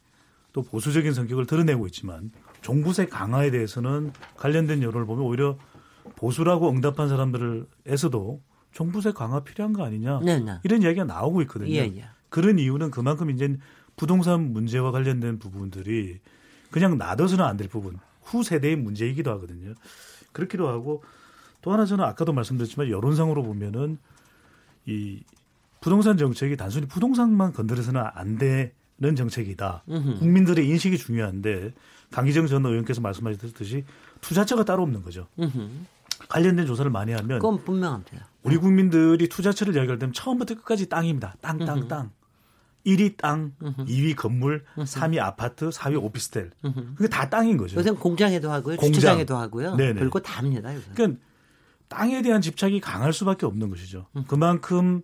또 보수적인 성격을 드러내고 있지만 종부세 강화에 대해서는 관련된 여론을 보면 오히려 보수라고 응답한 사람들에서도 종부세 강화 필요한 거 아니냐 네네. 네. 이런 이야기가 나오고 있거든요. 예, 예. 그런 이유는 그만큼 이제 부동산 문제와 관련된 부분들이 그냥 놔둬서는 안 될 부분 후 세대의 문제이기도 하거든요. 그렇기도 하고 또 하나 저는 아까도 말씀드렸지만 여론상으로 보면은 이 부동산 정책이 단순히 부동산만 건드려서는 안 되는 정책이다. 으흠. 국민들의 인식이 중요한데 강기정 전 의원께서 말씀하셨듯이 투자처가 따로 없는 거죠. 으흠. 관련된 조사를 많이 하면 그건 분명합니다. 우리 국민들이 투자처를 이야기할 때는 처음부터 끝까지 땅입니다. 땅, 땅, 땅. 1위 땅, 으흠. 2위 건물, 으흠. 3위 아파트, 4위 오피스텔. 그게 다 땅인 거죠. 요새 공장에도 하고요. 공장. 주차장에도 하고요. 네네. 별거 다 합니다. 요새. 그러니까 땅에 대한 집착이 강할 수밖에 없는 것이죠. 그만큼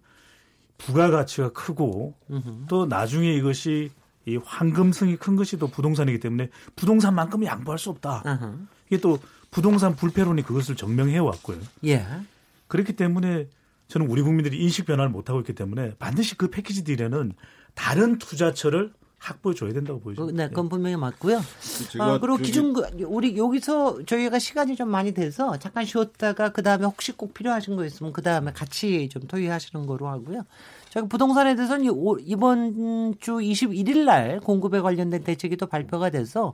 부가가치가 크고 또 나중에 이것이 이 황금성이 큰 것이 또 부동산이기 때문에 부동산만큼 양보할 수 없다. 이게 또 부동산 불패론이 그것을 증명해 왔고요. 예. 그렇기 때문에 저는 우리 국민들이 인식 변화를 못 하고 있기 때문에 반드시 그 패키지 딜에는 다른 투자처를 확보해 줘야 된다고 보이죠. 어, 네, 그건 분명히 맞고요. 아, 그리고 기준 우리 여기서 저희가 시간이 좀 많이 돼서 잠깐 쉬었다가 그 다음에 혹시 꼭 필요하신 거 있으면 그 다음에 같이 좀 토의하시는 거로 하고요. 저희 부동산에 대해서는 이번 주 21일 날 공급에 관련된 대책이 또 발표가 돼서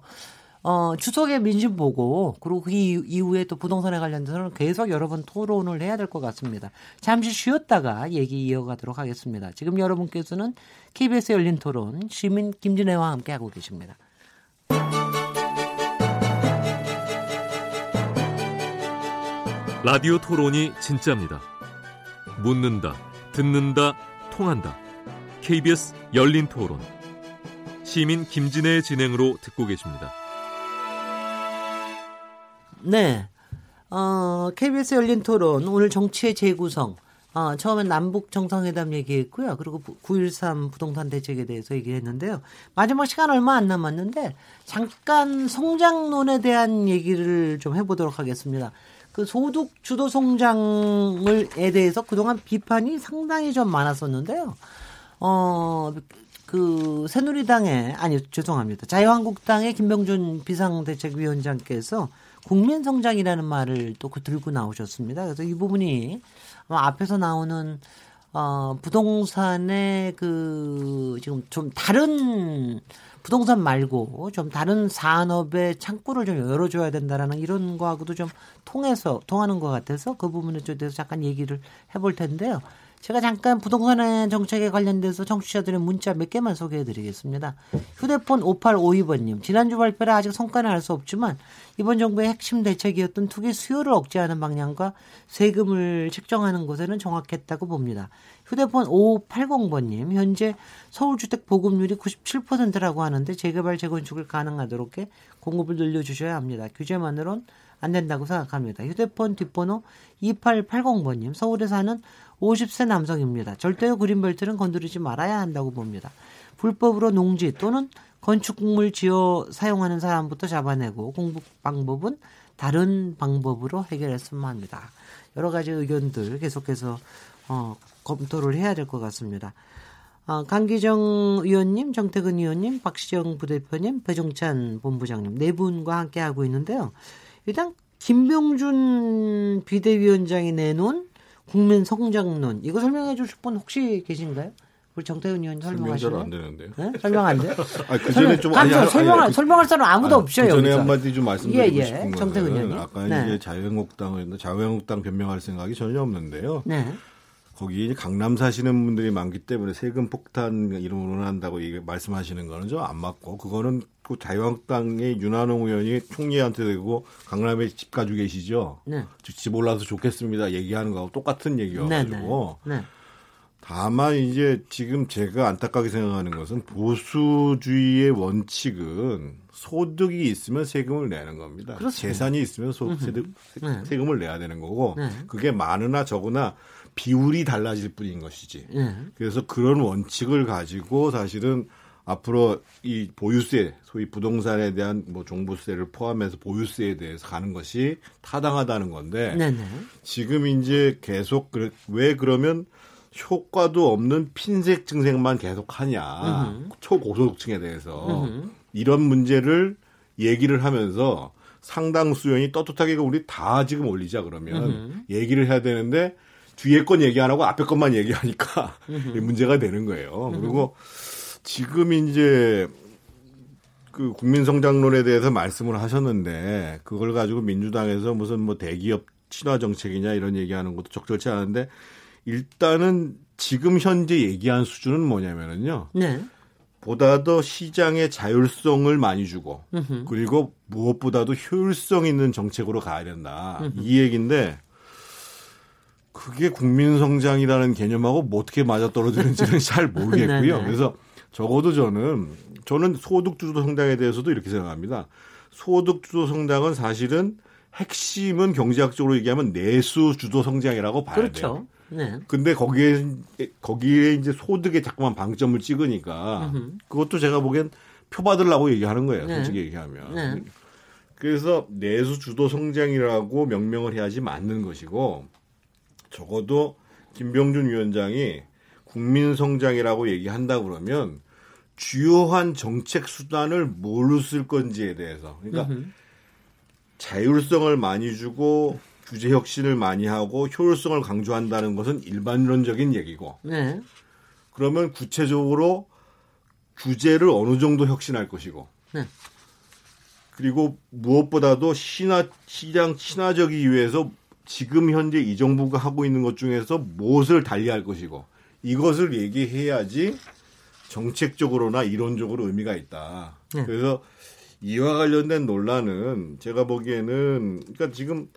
어, 추석에 민심 보고 그리고 그 이후에 또 부동산에 관련해서는 계속 여러 번 토론을 해야 될 것 같습니다. 잠시 쉬었다가 얘기 이어가도록 하겠습니다. 지금 여러분께서는 KBS 열린 토론 시민 김진애와 함께 하고 계십니다. 라디오 토론이 진짜입니다. 묻는다, 듣는다, 통한다. KBS 열린 토론. 시민 김진애의 진행으로 듣고 계십니다. 네. 어, KBS 열린 토론 오늘 정치의 재구성. 어, 처음엔 남북 정상회담 얘기했고요. 그리고 9.13 부동산 대책에 대해서 얘기했는데요. 마지막 시간 얼마 안 남았는데 잠깐 성장론에 대한 얘기를 좀 해보도록 하겠습니다. 그 소득 주도 성장을에 대해서 그동안 비판이 상당히 좀 많았었는데요. 어, 그 새누리당의 아니 죄송합니다. 자유한국당의 김병준 비상대책위원장께서 국민 성장이라는 말을 또 그 들고 나오셨습니다. 그래서 이 부분이 앞에서 나오는 어 부동산의 그 지금 좀 다른 부동산 말고 좀 다른 산업의 창구를 좀 열어줘야 된다라는 이런 거하고도 좀 통해서 통하는 것 같아서 그 부분에 대해서 잠깐 얘기를 해볼 텐데요. 제가 잠깐 부동산 정책에 관련돼서 청취자들의 문자 몇 개만 소개해 드리겠습니다. 휴대폰 5852번님, 지난주 발표라 아직 성과는 알 수 없지만 이번 정부의 핵심 대책이었던 투기 수요를 억제하는 방향과 세금을 책정하는 것에는 정확했다고 봅니다. 휴대폰 5580번님, 현재 서울주택 보급률이 97%라고 하는데 재개발, 재건축을 가능하도록 해 공급을 늘려주셔야 합니다. 규제만으론 안 된다고 생각합니다. 휴대폰 뒷번호 2880번님, 서울에 사는 50세 남성입니다. 절대로 그린벨트는 건드리지 말아야 한다고 봅니다. 불법으로 농지 또는 건축물 지어 사용하는 사람부터 잡아내고 공부 방법은 다른 방법으로 해결했으면 합니다. 여러 가지 의견들 계속해서 어, 검토를 해야 될 것 같습니다. 어, 강기정 의원님, 정태근 의원님, 박시정 부대표님, 배종찬 본부장님 네 분과 함께 하고 있는데요. 일단 김병준 비대위원장이 내놓은 국민 성장론 이거 설명해 주실 분 혹시 계신가요? 우리 정태훈 의원 설명하시나요? 설명 안 되는데요. 네? 설명 안 돼요? 아, 그 전에 좀 아니, 아니, 설명 아니, 설명할 사람 아무도 아니, 없어요. 그 전에 한 마디 좀 말씀드리고 예, 예. 싶은 정태훈 의원님. 아까 네. 이제 자유한국당을 자유한국당 변명할 생각이 전혀 없는데요. 네. 거기 강남 사시는 분들이 많기 때문에 세금 폭탄 이름으로 한다고 말씀하시는 거는 좀 안 맞고 그거는 그 자유한국당의 윤한홍 의원이 총리한테 되고 강남에 집 가지고 계시죠. 네. 집 올라서 좋겠습니다. 얘기하는 거하고 똑같은 얘기여가지고. 네, 네. 네. 다만 이제 지금 제가 안타깝게 생각하는 것은 보수주의의 원칙은 소득이 있으면 세금을 내는 겁니다. 그렇습니다. 재산이 있으면 소, 세득, 네. 세금을 내야 되는 거고 네. 그게 많으나 적으나 비율이 달라질 뿐인 것이지. 네. 그래서 그런 원칙을 가지고 사실은 앞으로 이 보유세, 소위 부동산에 대한 뭐 종부세를 포함해서 보유세에 대해서 가는 것이 타당하다는 건데 네네. 지금 이제 계속 왜 그러면 효과도 없는 핀셋 증색만 계속 하냐 초고소득층에 대해서 이런 문제를 얘기를 하면서 상당수연이 떳떳하게 우리 다 지금 올리자 그러면 얘기를 해야 되는데 뒤에 건 얘기 안 하고 앞에 것만 얘기하니까 문제가 되는 거예요. 그리고 지금 이제 그 국민성장론에 대해서 말씀을 하셨는데 그걸 가지고 민주당에서 무슨 뭐 대기업 친화 정책이냐 이런 얘기하는 것도 적절치 않은데 일단은 지금 현재 얘기한 수준은 뭐냐면은요. 네. 보다 더 시장의 자율성을 많이 주고 으흠. 그리고 무엇보다도 효율성 있는 정책으로 가야 된다. 으흠. 이 얘기인데 그게 국민 성장이라는 개념하고 뭐 어떻게 맞아떨어지는지는 잘 모르겠고요. 네, 네. 그래서 적어도 저는 저는 소득 주도 성장에 대해서도 이렇게 생각합니다. 소득 주도 성장은 사실은 핵심은 경제학적으로 얘기하면 내수 주도 성장이라고 봐야 그렇죠. 돼요. 네. 근데 거기에 거기에 이제 소득에 자꾸만 방점을 찍으니까 으흠. 그것도 제가 보기엔 표 받으려고 얘기하는 거예요. 네. 솔직히 얘기하면. 네. 그래서 내수 주도 성장이라고 명명을 해야지 맞는 것이고 적어도 김병준 위원장이 국민 성장이라고 얘기한다 그러면 주요한 정책 수단을 뭘로 쓸 건지에 대해서 그러니까 으흠. 자율성을 많이 주고 규제 혁신을 많이 하고 효율성을 강조한다는 것은 일반론적인 얘기고. 네. 그러면 구체적으로 규제를 어느 정도 혁신할 것이고. 네. 그리고 무엇보다도 신화, 시장 친화적이기 위해서 지금 현재 이 정부가 하고 있는 것 중에서 무엇을 달리할 것이고 이것을 얘기해야지 정책적으로나 이론적으로 의미가 있다. 네. 그래서 이와 관련된 논란은 제가 보기에는 그러니까 지금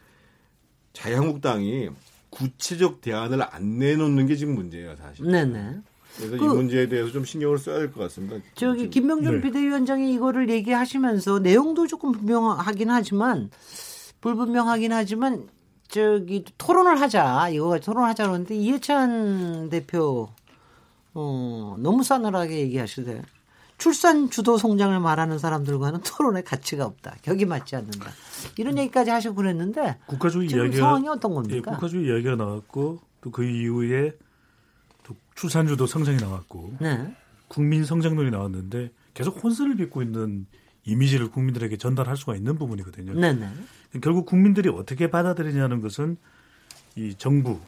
자유한국당이 구체적 대안을 안 내놓는 게 지금 문제예요, 사실. 네네. 그래서 그, 이 문제에 대해서 좀 신경을 써야 될 것 같습니다. 저기 김명준 네. 비대위원장이 이거를 얘기하시면서 내용도 조금 분명하긴 하지만 불분명하긴 하지만 저기 토론을 하자 이거 토론하자 그러는데 이해찬 대표 어, 너무 싸늘하게 얘기하시대. 출산 주도 성장을 말하는 사람들과는 토론의 가치가 없다. 격이 맞지 않는다. 이런 얘기까지 하시고 그랬는데 국가주의 이야기가 상황이 어떤 겁니까? 예, 국가주의 이야기가 나왔고 또 그 이후에 또 출산 주도 성장이 나왔고 네. 국민 성장론이 나왔는데 계속 혼선을 빚고 있는 이미지를 국민들에게 전달할 수가 있는 부분이거든요. 네네. 네. 결국 국민들이 어떻게 받아들이냐는 것은 이 정부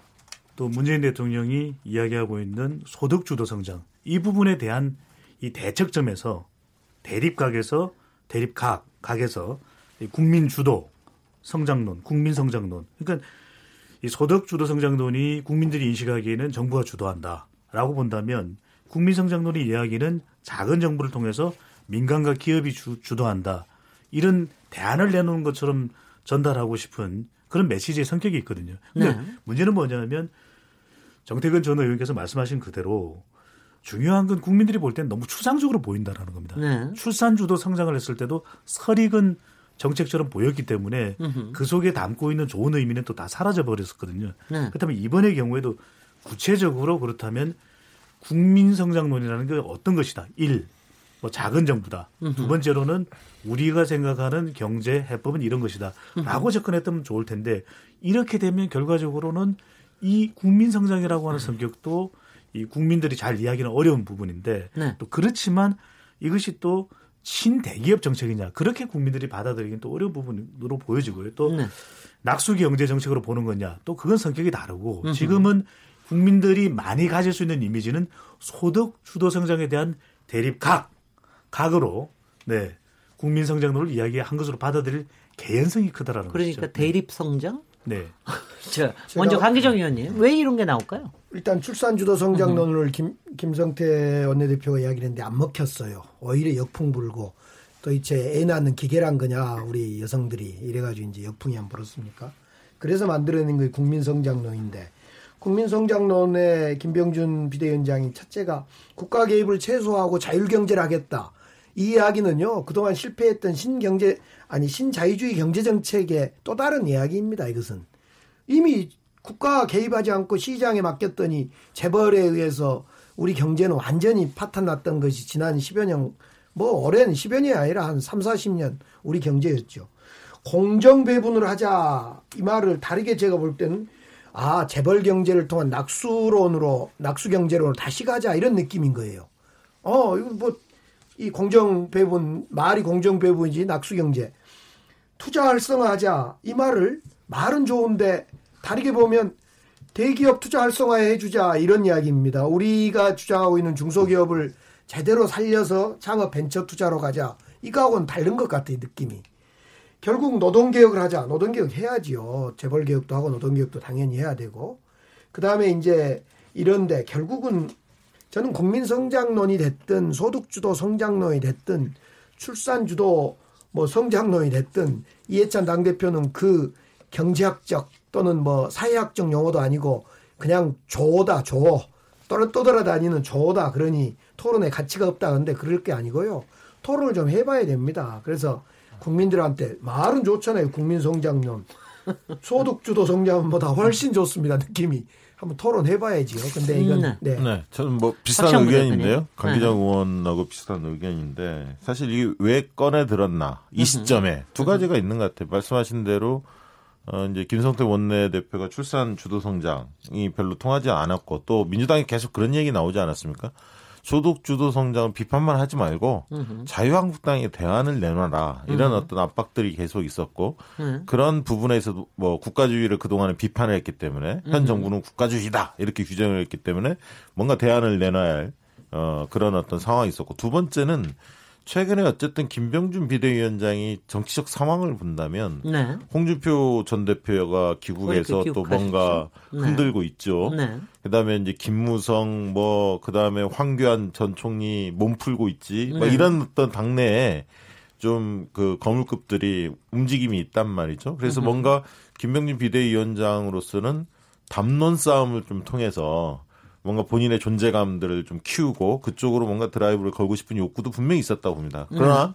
또 문재인 대통령이 이야기하고 있는 소득 주도 성장 이 부분에 대한 이 대척점에서 대립각에서 대립각 각에서 국민 주도 성장론, 국민 성장론. 그러니까 이 소득 주도 성장론이 국민들이 인식하기에는 정부가 주도한다라고 본다면 국민 성장론이 이야기는 작은 정부를 통해서 민간과 기업이 주, 주도한다. 이런 대안을 내놓는 것처럼 전달하고 싶은 그런 메시지의 성격이 있거든요. 근데 네. 문제는 뭐냐면 정태근 전 의원께서 말씀하신 그대로 중요한 건 국민들이 볼 때는 너무 추상적으로 보인다라는 겁니다. 네. 출산주도 성장을 했을 때도 설익은 정책처럼 보였기 때문에 으흠. 그 속에 담고 있는 좋은 의미는 또 다 사라져 버렸었거든요. 네. 그렇다면 이번의 경우에도 구체적으로 그렇다면 국민 성장론이라는 게 어떤 것이다. 일, 뭐 작은 정부다. 두 번째로는 우리가 생각하는 경제 해법은 이런 것이다. 라고 접근했다면 좋을 텐데 이렇게 되면 결과적으로는 이 국민 성장이라고 하는 성격도 이 국민들이 잘 이해하기는 어려운 부분인데 네. 또 그렇지만 이것이 또 친대기업 정책이냐 그렇게 국민들이 받아들이기는 또 어려운 부분으로 보여지고요. 또 네. 낙수 경제 정책으로 보는 거냐 또 그건 성격이 다르고. 지금은 국민들이 많이 가질 수 있는 이미지는 소득 주도 성장에 대한 대립 각 각으로 네 국민 성장론을 이야기한 것으로 받아들일 개연성이 크다라는 그러니까 것이죠. 그러니까 대립 성장? 네. 자, 먼저 강기정 의원님 왜 이런 게 나올까요? 일단 출산 주도 성장론을 김, 김성태 원내대표가 이야기를 했는데 안 먹혔어요. 오히려 역풍 불고 또 이제 애 낳는 기계란 거냐 우리 여성들이 이래가지고 이제 역풍이 안 불었습니까? 그래서 만들어낸 게 국민 성장론인데 국민 성장론의 김병준 비대위원장이 첫째가 국가 개입을 최소화하고 자율 경제를 하겠다. 이 이야기는요 그동안 실패했던 신경제 아니 신자유주의 경제 정책의 또 다른 이야기입니다. 이것은 이미 국가가 개입하지 않고 시장에 맡겼더니 재벌에 의해서 우리 경제는 완전히 파탄났던 것이 지난 10여 년, 뭐 오랜 10여 년이 아니라 한 3, 40년 우리 경제였죠. 공정 배분을 하자 이 말을 다르게 제가 볼 때는 아 재벌 경제를 통한 낙수론으로 낙수 경제론으로 다시 가자 이런 느낌인 거예요. 어 이거 뭐 이 공정 배분 말이 공정 배분이지 낙수 경제 투자 활성화하자 이 말을 말은 좋은데 다르게 보면 대기업 투자 활성화해 주자 이런 이야기입니다. 우리가 주장하고 있는 중소기업을 제대로 살려서 창업 벤처 투자로 가자. 이거하고는 다른 것 같아요, 느낌이. 결국 노동개혁을 하자. 노동개혁 해야지요. 재벌개혁도 하고 노동개혁도 당연히 해야 되고. 그 다음에 이제 이런데 결국은 저는 국민 성장론이 됐든 소득주도 성장론이 됐든 출산주도 뭐 성장론이 됐든 이해찬 당대표는 그 경제학적 또는 뭐 사회학적 용어도 아니고 그냥 조다 조 떠, 떠돌아다니는 조다 그러니 토론에 가치가 없다 근데 그럴 게 아니고요. 토론을 좀 해봐야 됩니다. 그래서 국민들한테 말은 좋잖아요 국민 성장론. 소득주도 성장보다 훨씬 좋습니다 느낌이 한번 토론해봐야지요. 근데 이건 음, 네. 네. 네. 저는 뭐 비슷한 의견인데요. 강기정 네. 의원하고 비슷한 의견인데 사실 이게 왜 꺼내 들었나 이 시점에 두 가지가 있는 것 같아요. 말씀하신 대로 어, 이제 김성태 원내대표가 출산 주도 성장이 별로 통하지 않았고 또 민주당이 계속 그런 얘기 나오지 않았습니까? 소득 주도 성장을 비판만 하지 말고 으흠. 자유한국당에 대안을 내놔라 이런 으흠. 어떤 압박들이 계속 있었고 으흠. 그런 부분에서도 뭐 국가주의를 그동안에 비판을 했기 때문에 현 정부는 국가주의다 이렇게 규정을 했기 때문에 뭔가 대안을 내놔야 할 어, 그런 어떤 상황이 있었고 두 번째는 최근에 어쨌든 김병준 비대위원장이 정치적 상황을 본다면 네. 홍준표 전 대표가 귀국해서 또 뭔가 네. 흔들고 있죠. 네. 그다음에 이제 김무성 뭐 그다음에 황교안 전 총리 몸 풀고 있지. 뭐 네. 이런 어떤 당내에 좀 그 거물급들이 움직임이 있단 말이죠. 그래서 뭔가 김병준 비대위원장으로서는 담론 싸움을 좀 통해서 뭔가 본인의 존재감들을 좀 키우고 그쪽으로 뭔가 드라이브를 걸고 싶은 욕구도 분명히 있었다고 봅니다. 그러나 음.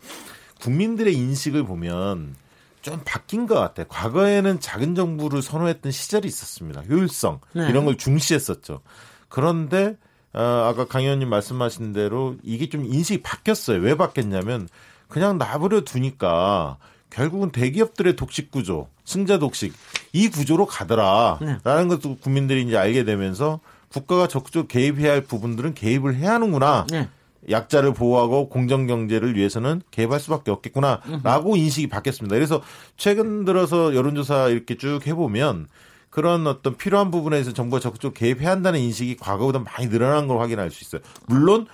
국민들의 인식을 보면 좀 바뀐 것 같아요. 과거에는 작은 정부를 선호했던 시절이 있었습니다. 효율성 네. 이런 걸 중시했었죠. 그런데 어, 아까 강 의원님 말씀하신 대로 이게 좀 인식이 바뀌었어요. 왜 바뀌었냐면 그냥 나버려 두니까 결국은 대기업들의 독식 구조, 승자 독식 이 구조로 가더라라는 네. 것도 국민들이 이제 알게 되면서 국가가 적극적으로 개입해야 할 부분들은 개입을 해야 하는구나. 네. 약자를 보호하고 공정 경제를 위해서는 개입할 수밖에 없겠구나라고 인식이 바뀌었습니다. 그래서 최근 들어서 여론조사 이렇게 쭉 해보면 그런 어떤 필요한 부분에서 정부가 적극적으로 개입해야 한다는 인식이 과거보다 많이 늘어난 걸 확인할 수 있어요. 물론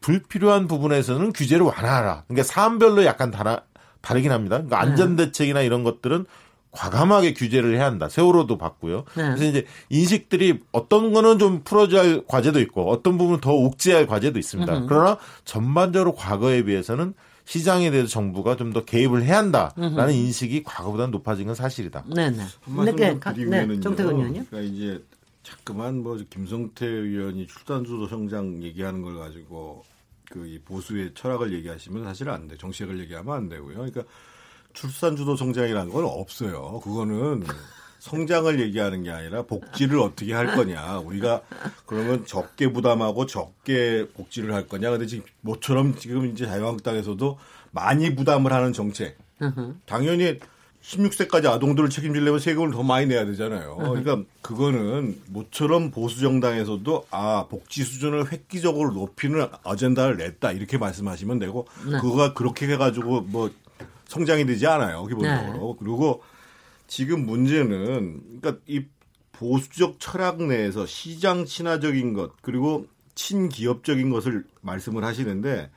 불필요한 부분에서는 규제를 완화하라. 그러니까 사안별로 약간 다르, 다르긴 합니다. 그러니까 네. 안전 대책이나 이런 것들은 과감하게 규제를 해야 한다. 세월호도 봤고요. 네. 그래서 이제 인식들이 어떤 거는 좀 풀어줘야 할 과제도 있고 어떤 부분은 더 옥죄해야 할 과제도 있습니다. 으흠. 그러나 전반적으로 과거에 비해서는 시장에 대해서 정부가 좀 더 개입을 해야 한다라는 으흠. 인식이 과거보다 높아진 건 사실이다. 네네. 한마디 네, 네, 정태근 의원요. 그러니까 이제 자꾸만 뭐 김성태 의원이 출산주도 성장 얘기하는 걸 가지고 그 보수의 철학을 얘기하시면 사실 안 돼. 정책을 얘기하면 안 되고요. 그러니까 출산주도 성장이라는 건 없어요. 그거는 성장을 얘기하는 게 아니라 복지를 어떻게 할 거냐. 우리가 그러면 적게 부담하고 적게 복지를 할 거냐. 근데 지금 모처럼 지금 이제 자유한국당에서도 많이 부담을 하는 정책. 당연히 16세까지 아동들을 책임지려면 세금을 더 많이 내야 되잖아요. 그러니까 그거는 모처럼 보수 정당에서도 아 복지 수준을 획기적으로 높이는 어젠다를 냈다 이렇게 말씀하시면 되고 네. 그거가 그렇게 해가지고 뭐 성장이 되지 않아요 기본적으로. 네. 그리고 지금 문제는 그러니까 이 보수적 철학 내에서 시장 친화적인 것 그리고 친기업적인 것을 말씀을 하시는데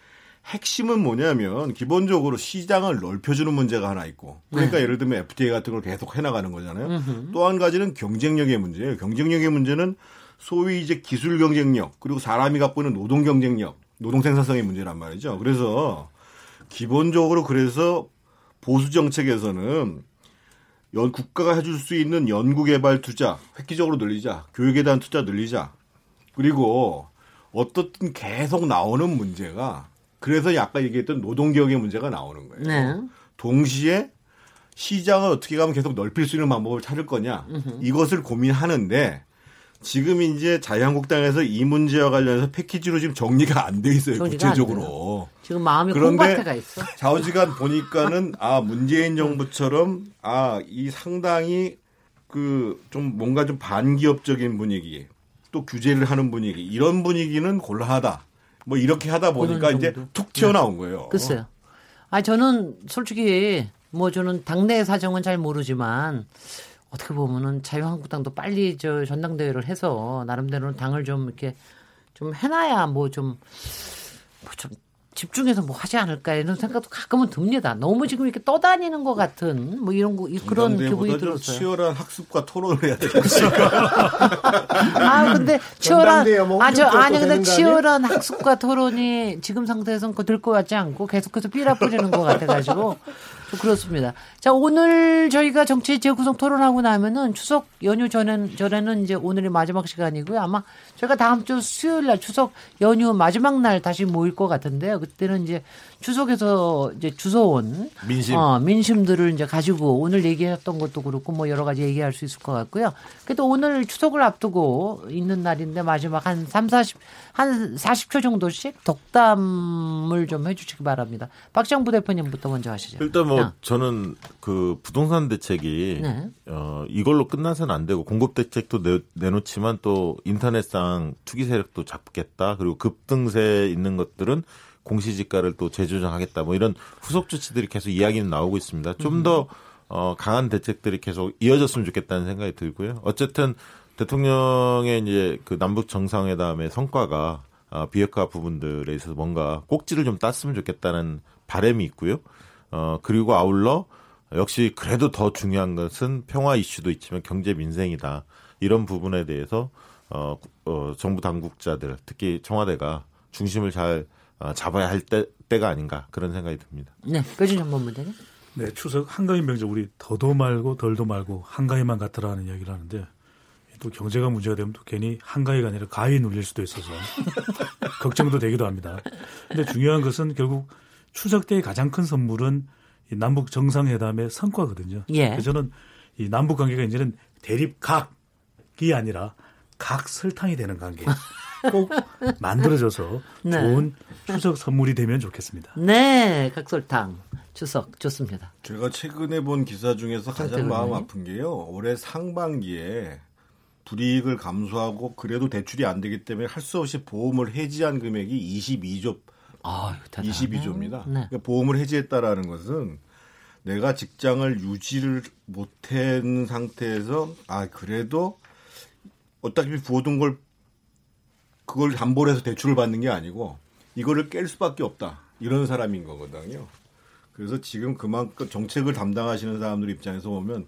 핵심은 뭐냐면 기본적으로 시장을 넓혀주는 문제가 하나 있고 그러니까 네. 예를 들면 FTA 같은 걸 계속 해나가는 거잖아요. 또 한 가지는 경쟁력의 문제예요. 경쟁력의 문제는 소위 이제 기술 경쟁력 그리고 사람이 갖고 있는 노동 경쟁력, 노동 생산성의 문제란 말이죠. 그래서 기본적으로 그래서 보수 정책에서는 연, 국가가 해줄 수 있는 연구개발 투자 획기적으로 늘리자, 교육에 대한 투자 늘리자, 그리고 어떻든 계속 나오는 문제가 그래서 아까 얘기했던 노동개혁의 문제가 나오는 거예요. 네. 동시에 시장을 어떻게 가면 계속 넓힐 수 있는 방법을 찾을 거냐 이것을 고민하는데 지금 이제 자유한국당에서 이 문제와 관련해서 패키지로 지금 정리가 안 돼 있어요. 구체적으로. 지금 마음이 콩밭에가 있어. 좌우지간 보니까는 아 문재인 정부처럼 아 이 상당히 그 좀 뭔가 좀 반기업적인 분위기 또 규제를 하는 분위기 이런 분위기는 곤란하다. 뭐 이렇게 하다 보니까 이제 툭 튀어나온 거예요. 글쎄요. 아 저는 솔직히 뭐 저는 당내 사정은 잘 모르지만 어떻게 보면은 자유한국당도 빨리 저 전당대회를 해서 나름대로는 당을 좀 이렇게 좀 해놔야 뭐좀 뭐 좀 집중해서 뭐 하지 않을까 이런 생각도 가끔은 듭니다. 너무 지금 이렇게 떠다니는 것 같은 뭐 이런 거 그런 기분이 들었어요. 치열한 학습과 토론을 해야 되지 아 근데 치열한 아저 아니 근데 치열한 학습과 토론이 지금 상태에서는 될 것 같지 않고 계속해서 삐라 뿌리는 것 같아가지고 그렇습니다. 자, 오늘 저희가 정치 재구성 토론하고 나면은 추석 연휴 전엔, 전에는 이제 오늘이 마지막 시간이고요. 아마 저희가 다음 주 수요일 날 추석 연휴 마지막 날 다시 모일 것 같은데요. 그때는 이제 추석에서 이제 주워온 민심. 어, 민심들을 이제 가지고 오늘 얘기했던 것도 그렇고 뭐 여러 가지 얘기할 수 있을 것 같고요. 그래도 오늘 추석을 앞두고 있는 날인데 마지막 한 3, 40, 한 40초 정도씩 덕담을 좀 해주시기 바랍니다. 박정부 대표님부터 먼저 하시죠. 일단 뭐 야. 저는 그 부동산 대책이 네. 어, 이걸로 끝나서는 안 되고 공급 대책도 내, 내놓지만 또 인터넷상 투기 세력도 잡겠다. 그리고 급등세 있는 것들은 공시지가를 또 재조정하겠다 뭐 이런 후속 조치들이 계속 이야기는 나오고 있습니다. 좀더 음. 어, 강한 대책들이 계속 이어졌으면 좋겠다는 생각이 들고요. 어쨌든 대통령의 이제 그 남북 정상회담의 성과가 어, 비핵화 부분들에 있어서 뭔가 꼭지를 좀 땄으면 좋겠다는 바람이 있고요. 어, 그리고 아울러 역시 그래도 더 중요한 것은 평화 이슈도 있지만 경제 민생이다. 이런 부분에 대해서 어, 어 정부 당국자들 특히 청와대가 중심을 잘 어, 잡아야 할 때, 때가 아닌가 그런 생각이 듭니다. 네, 뼈진 본부장님. 네, 추석 한가위 명절 우리 더도 말고 덜도 말고 한가위만 같더라는 이야기를 하는데 또 경제가 문제가 되면 또 괜히 한가위가 아니라 가위 눌릴 수도 있어서 걱정도 되기도 합니다. 근데 중요한 것은 결국 추석 때의 가장 큰 선물은 이 남북 정상회담의 성과거든요. 예. 그래서 저는 이 남북 관계가 이제는 대립각이 아니라 각 설탕이 되는 관계. 꼭 만들어져서 네. 좋은 추석 선물이 되면 좋겠습니다. 네, 각설탕 추석 좋습니다. 제가 최근에 본 기사 중에서 가장 마음 아픈 게요. 올해 상반기에 불이익을 감수하고 그래도 대출이 안 되기 때문에 할 수 없이 보험을 해지한 금액이 22조 아, 22조입니다. 네. 그러니까 보험을 해지했다라는 것은 내가 직장을 유지를 못한 상태에서 아 그래도 어차피 부어둔 걸 그걸 담보로 해서 대출을 받는 게 아니고 이거를 깰 수밖에 없다. 이런 사람인 거거든요. 그래서 지금 그만큼 정책을 담당하시는 사람들 입장에서 보면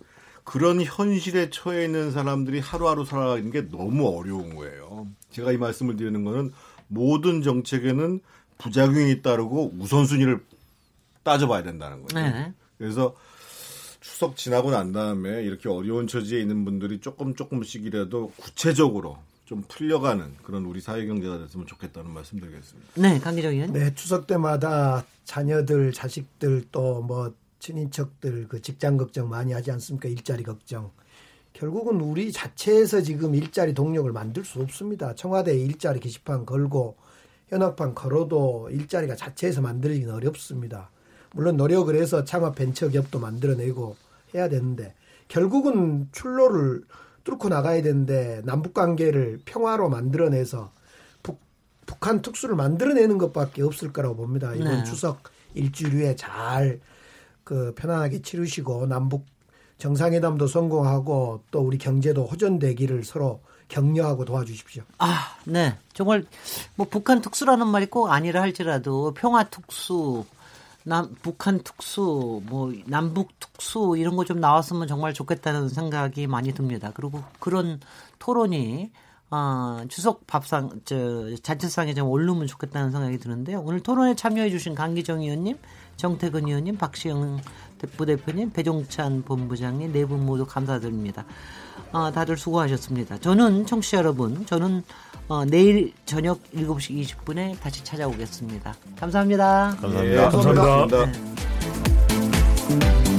그런 현실에 처해 있는 사람들이 하루하루 살아가는 게 너무 어려운 거예요. 제가 이 말씀을 드리는 거는 모든 정책에는 부작용이 따르고 우선순위를 따져봐야 된다는 거죠. 네. 그래서 추석 지나고 난 다음에 이렇게 어려운 처지에 있는 분들이 조금 조금씩이라도 구체적으로 좀 풀려가는 그런 우리 사회 경제가 됐으면 좋겠다는 말씀드리겠습니다. 네, 강기정 의원. 네, 추석 때마다 자녀들, 자식들 또 뭐 친인척들 그 직장 걱정 많이 하지 않습니까? 일자리 걱정. 결국은 우리 자체에서 지금 일자리 동력을 만들 수 없습니다. 청와대 일자리 게시판 걸고 현악판 걸어도 일자리가 자체에서 만들어지기는 어렵습니다. 물론 노력을 해서 창업 벤처기업도 만들어내고 해야 되는데 결국은 출로를 뚫고 나가야 되는데 남북 관계를 평화로 만들어내서 북, 북한 특수를 만들어내는 것밖에 없을 거라고 봅니다. 이번 네. 추석 일주일 후에 잘 그 편안하게 치르시고 남북 정상회담도 성공하고 또 우리 경제도 호전되기를 서로 격려하고 도와주십시오. 아, 네. 정말 뭐 북한 특수라는 말이 꼭 아니라 할지라도 평화 특수 남 북한 특수 뭐 남북 특수 이런 거 좀 나왔으면 정말 좋겠다는 생각이 많이 듭니다. 그리고 그런 토론이 어, 추석 밥상 저 자체상에 좀 오르면 좋겠다는 생각이 드는데요. 오늘 토론에 참여해 주신 강기정 의원님, 정태근 의원님, 박시영 부대표님, 배종찬 본부장님 네 분 모두 감사드립니다. 어, 다들 수고하셨습니다. 저는 청취자 여러분, 저는 어, 내일 저녁 7시 20분에 다시 찾아오겠습니다. 감사합니다. 감사합니다. 네, 감사합니다. 감사합니다. 네.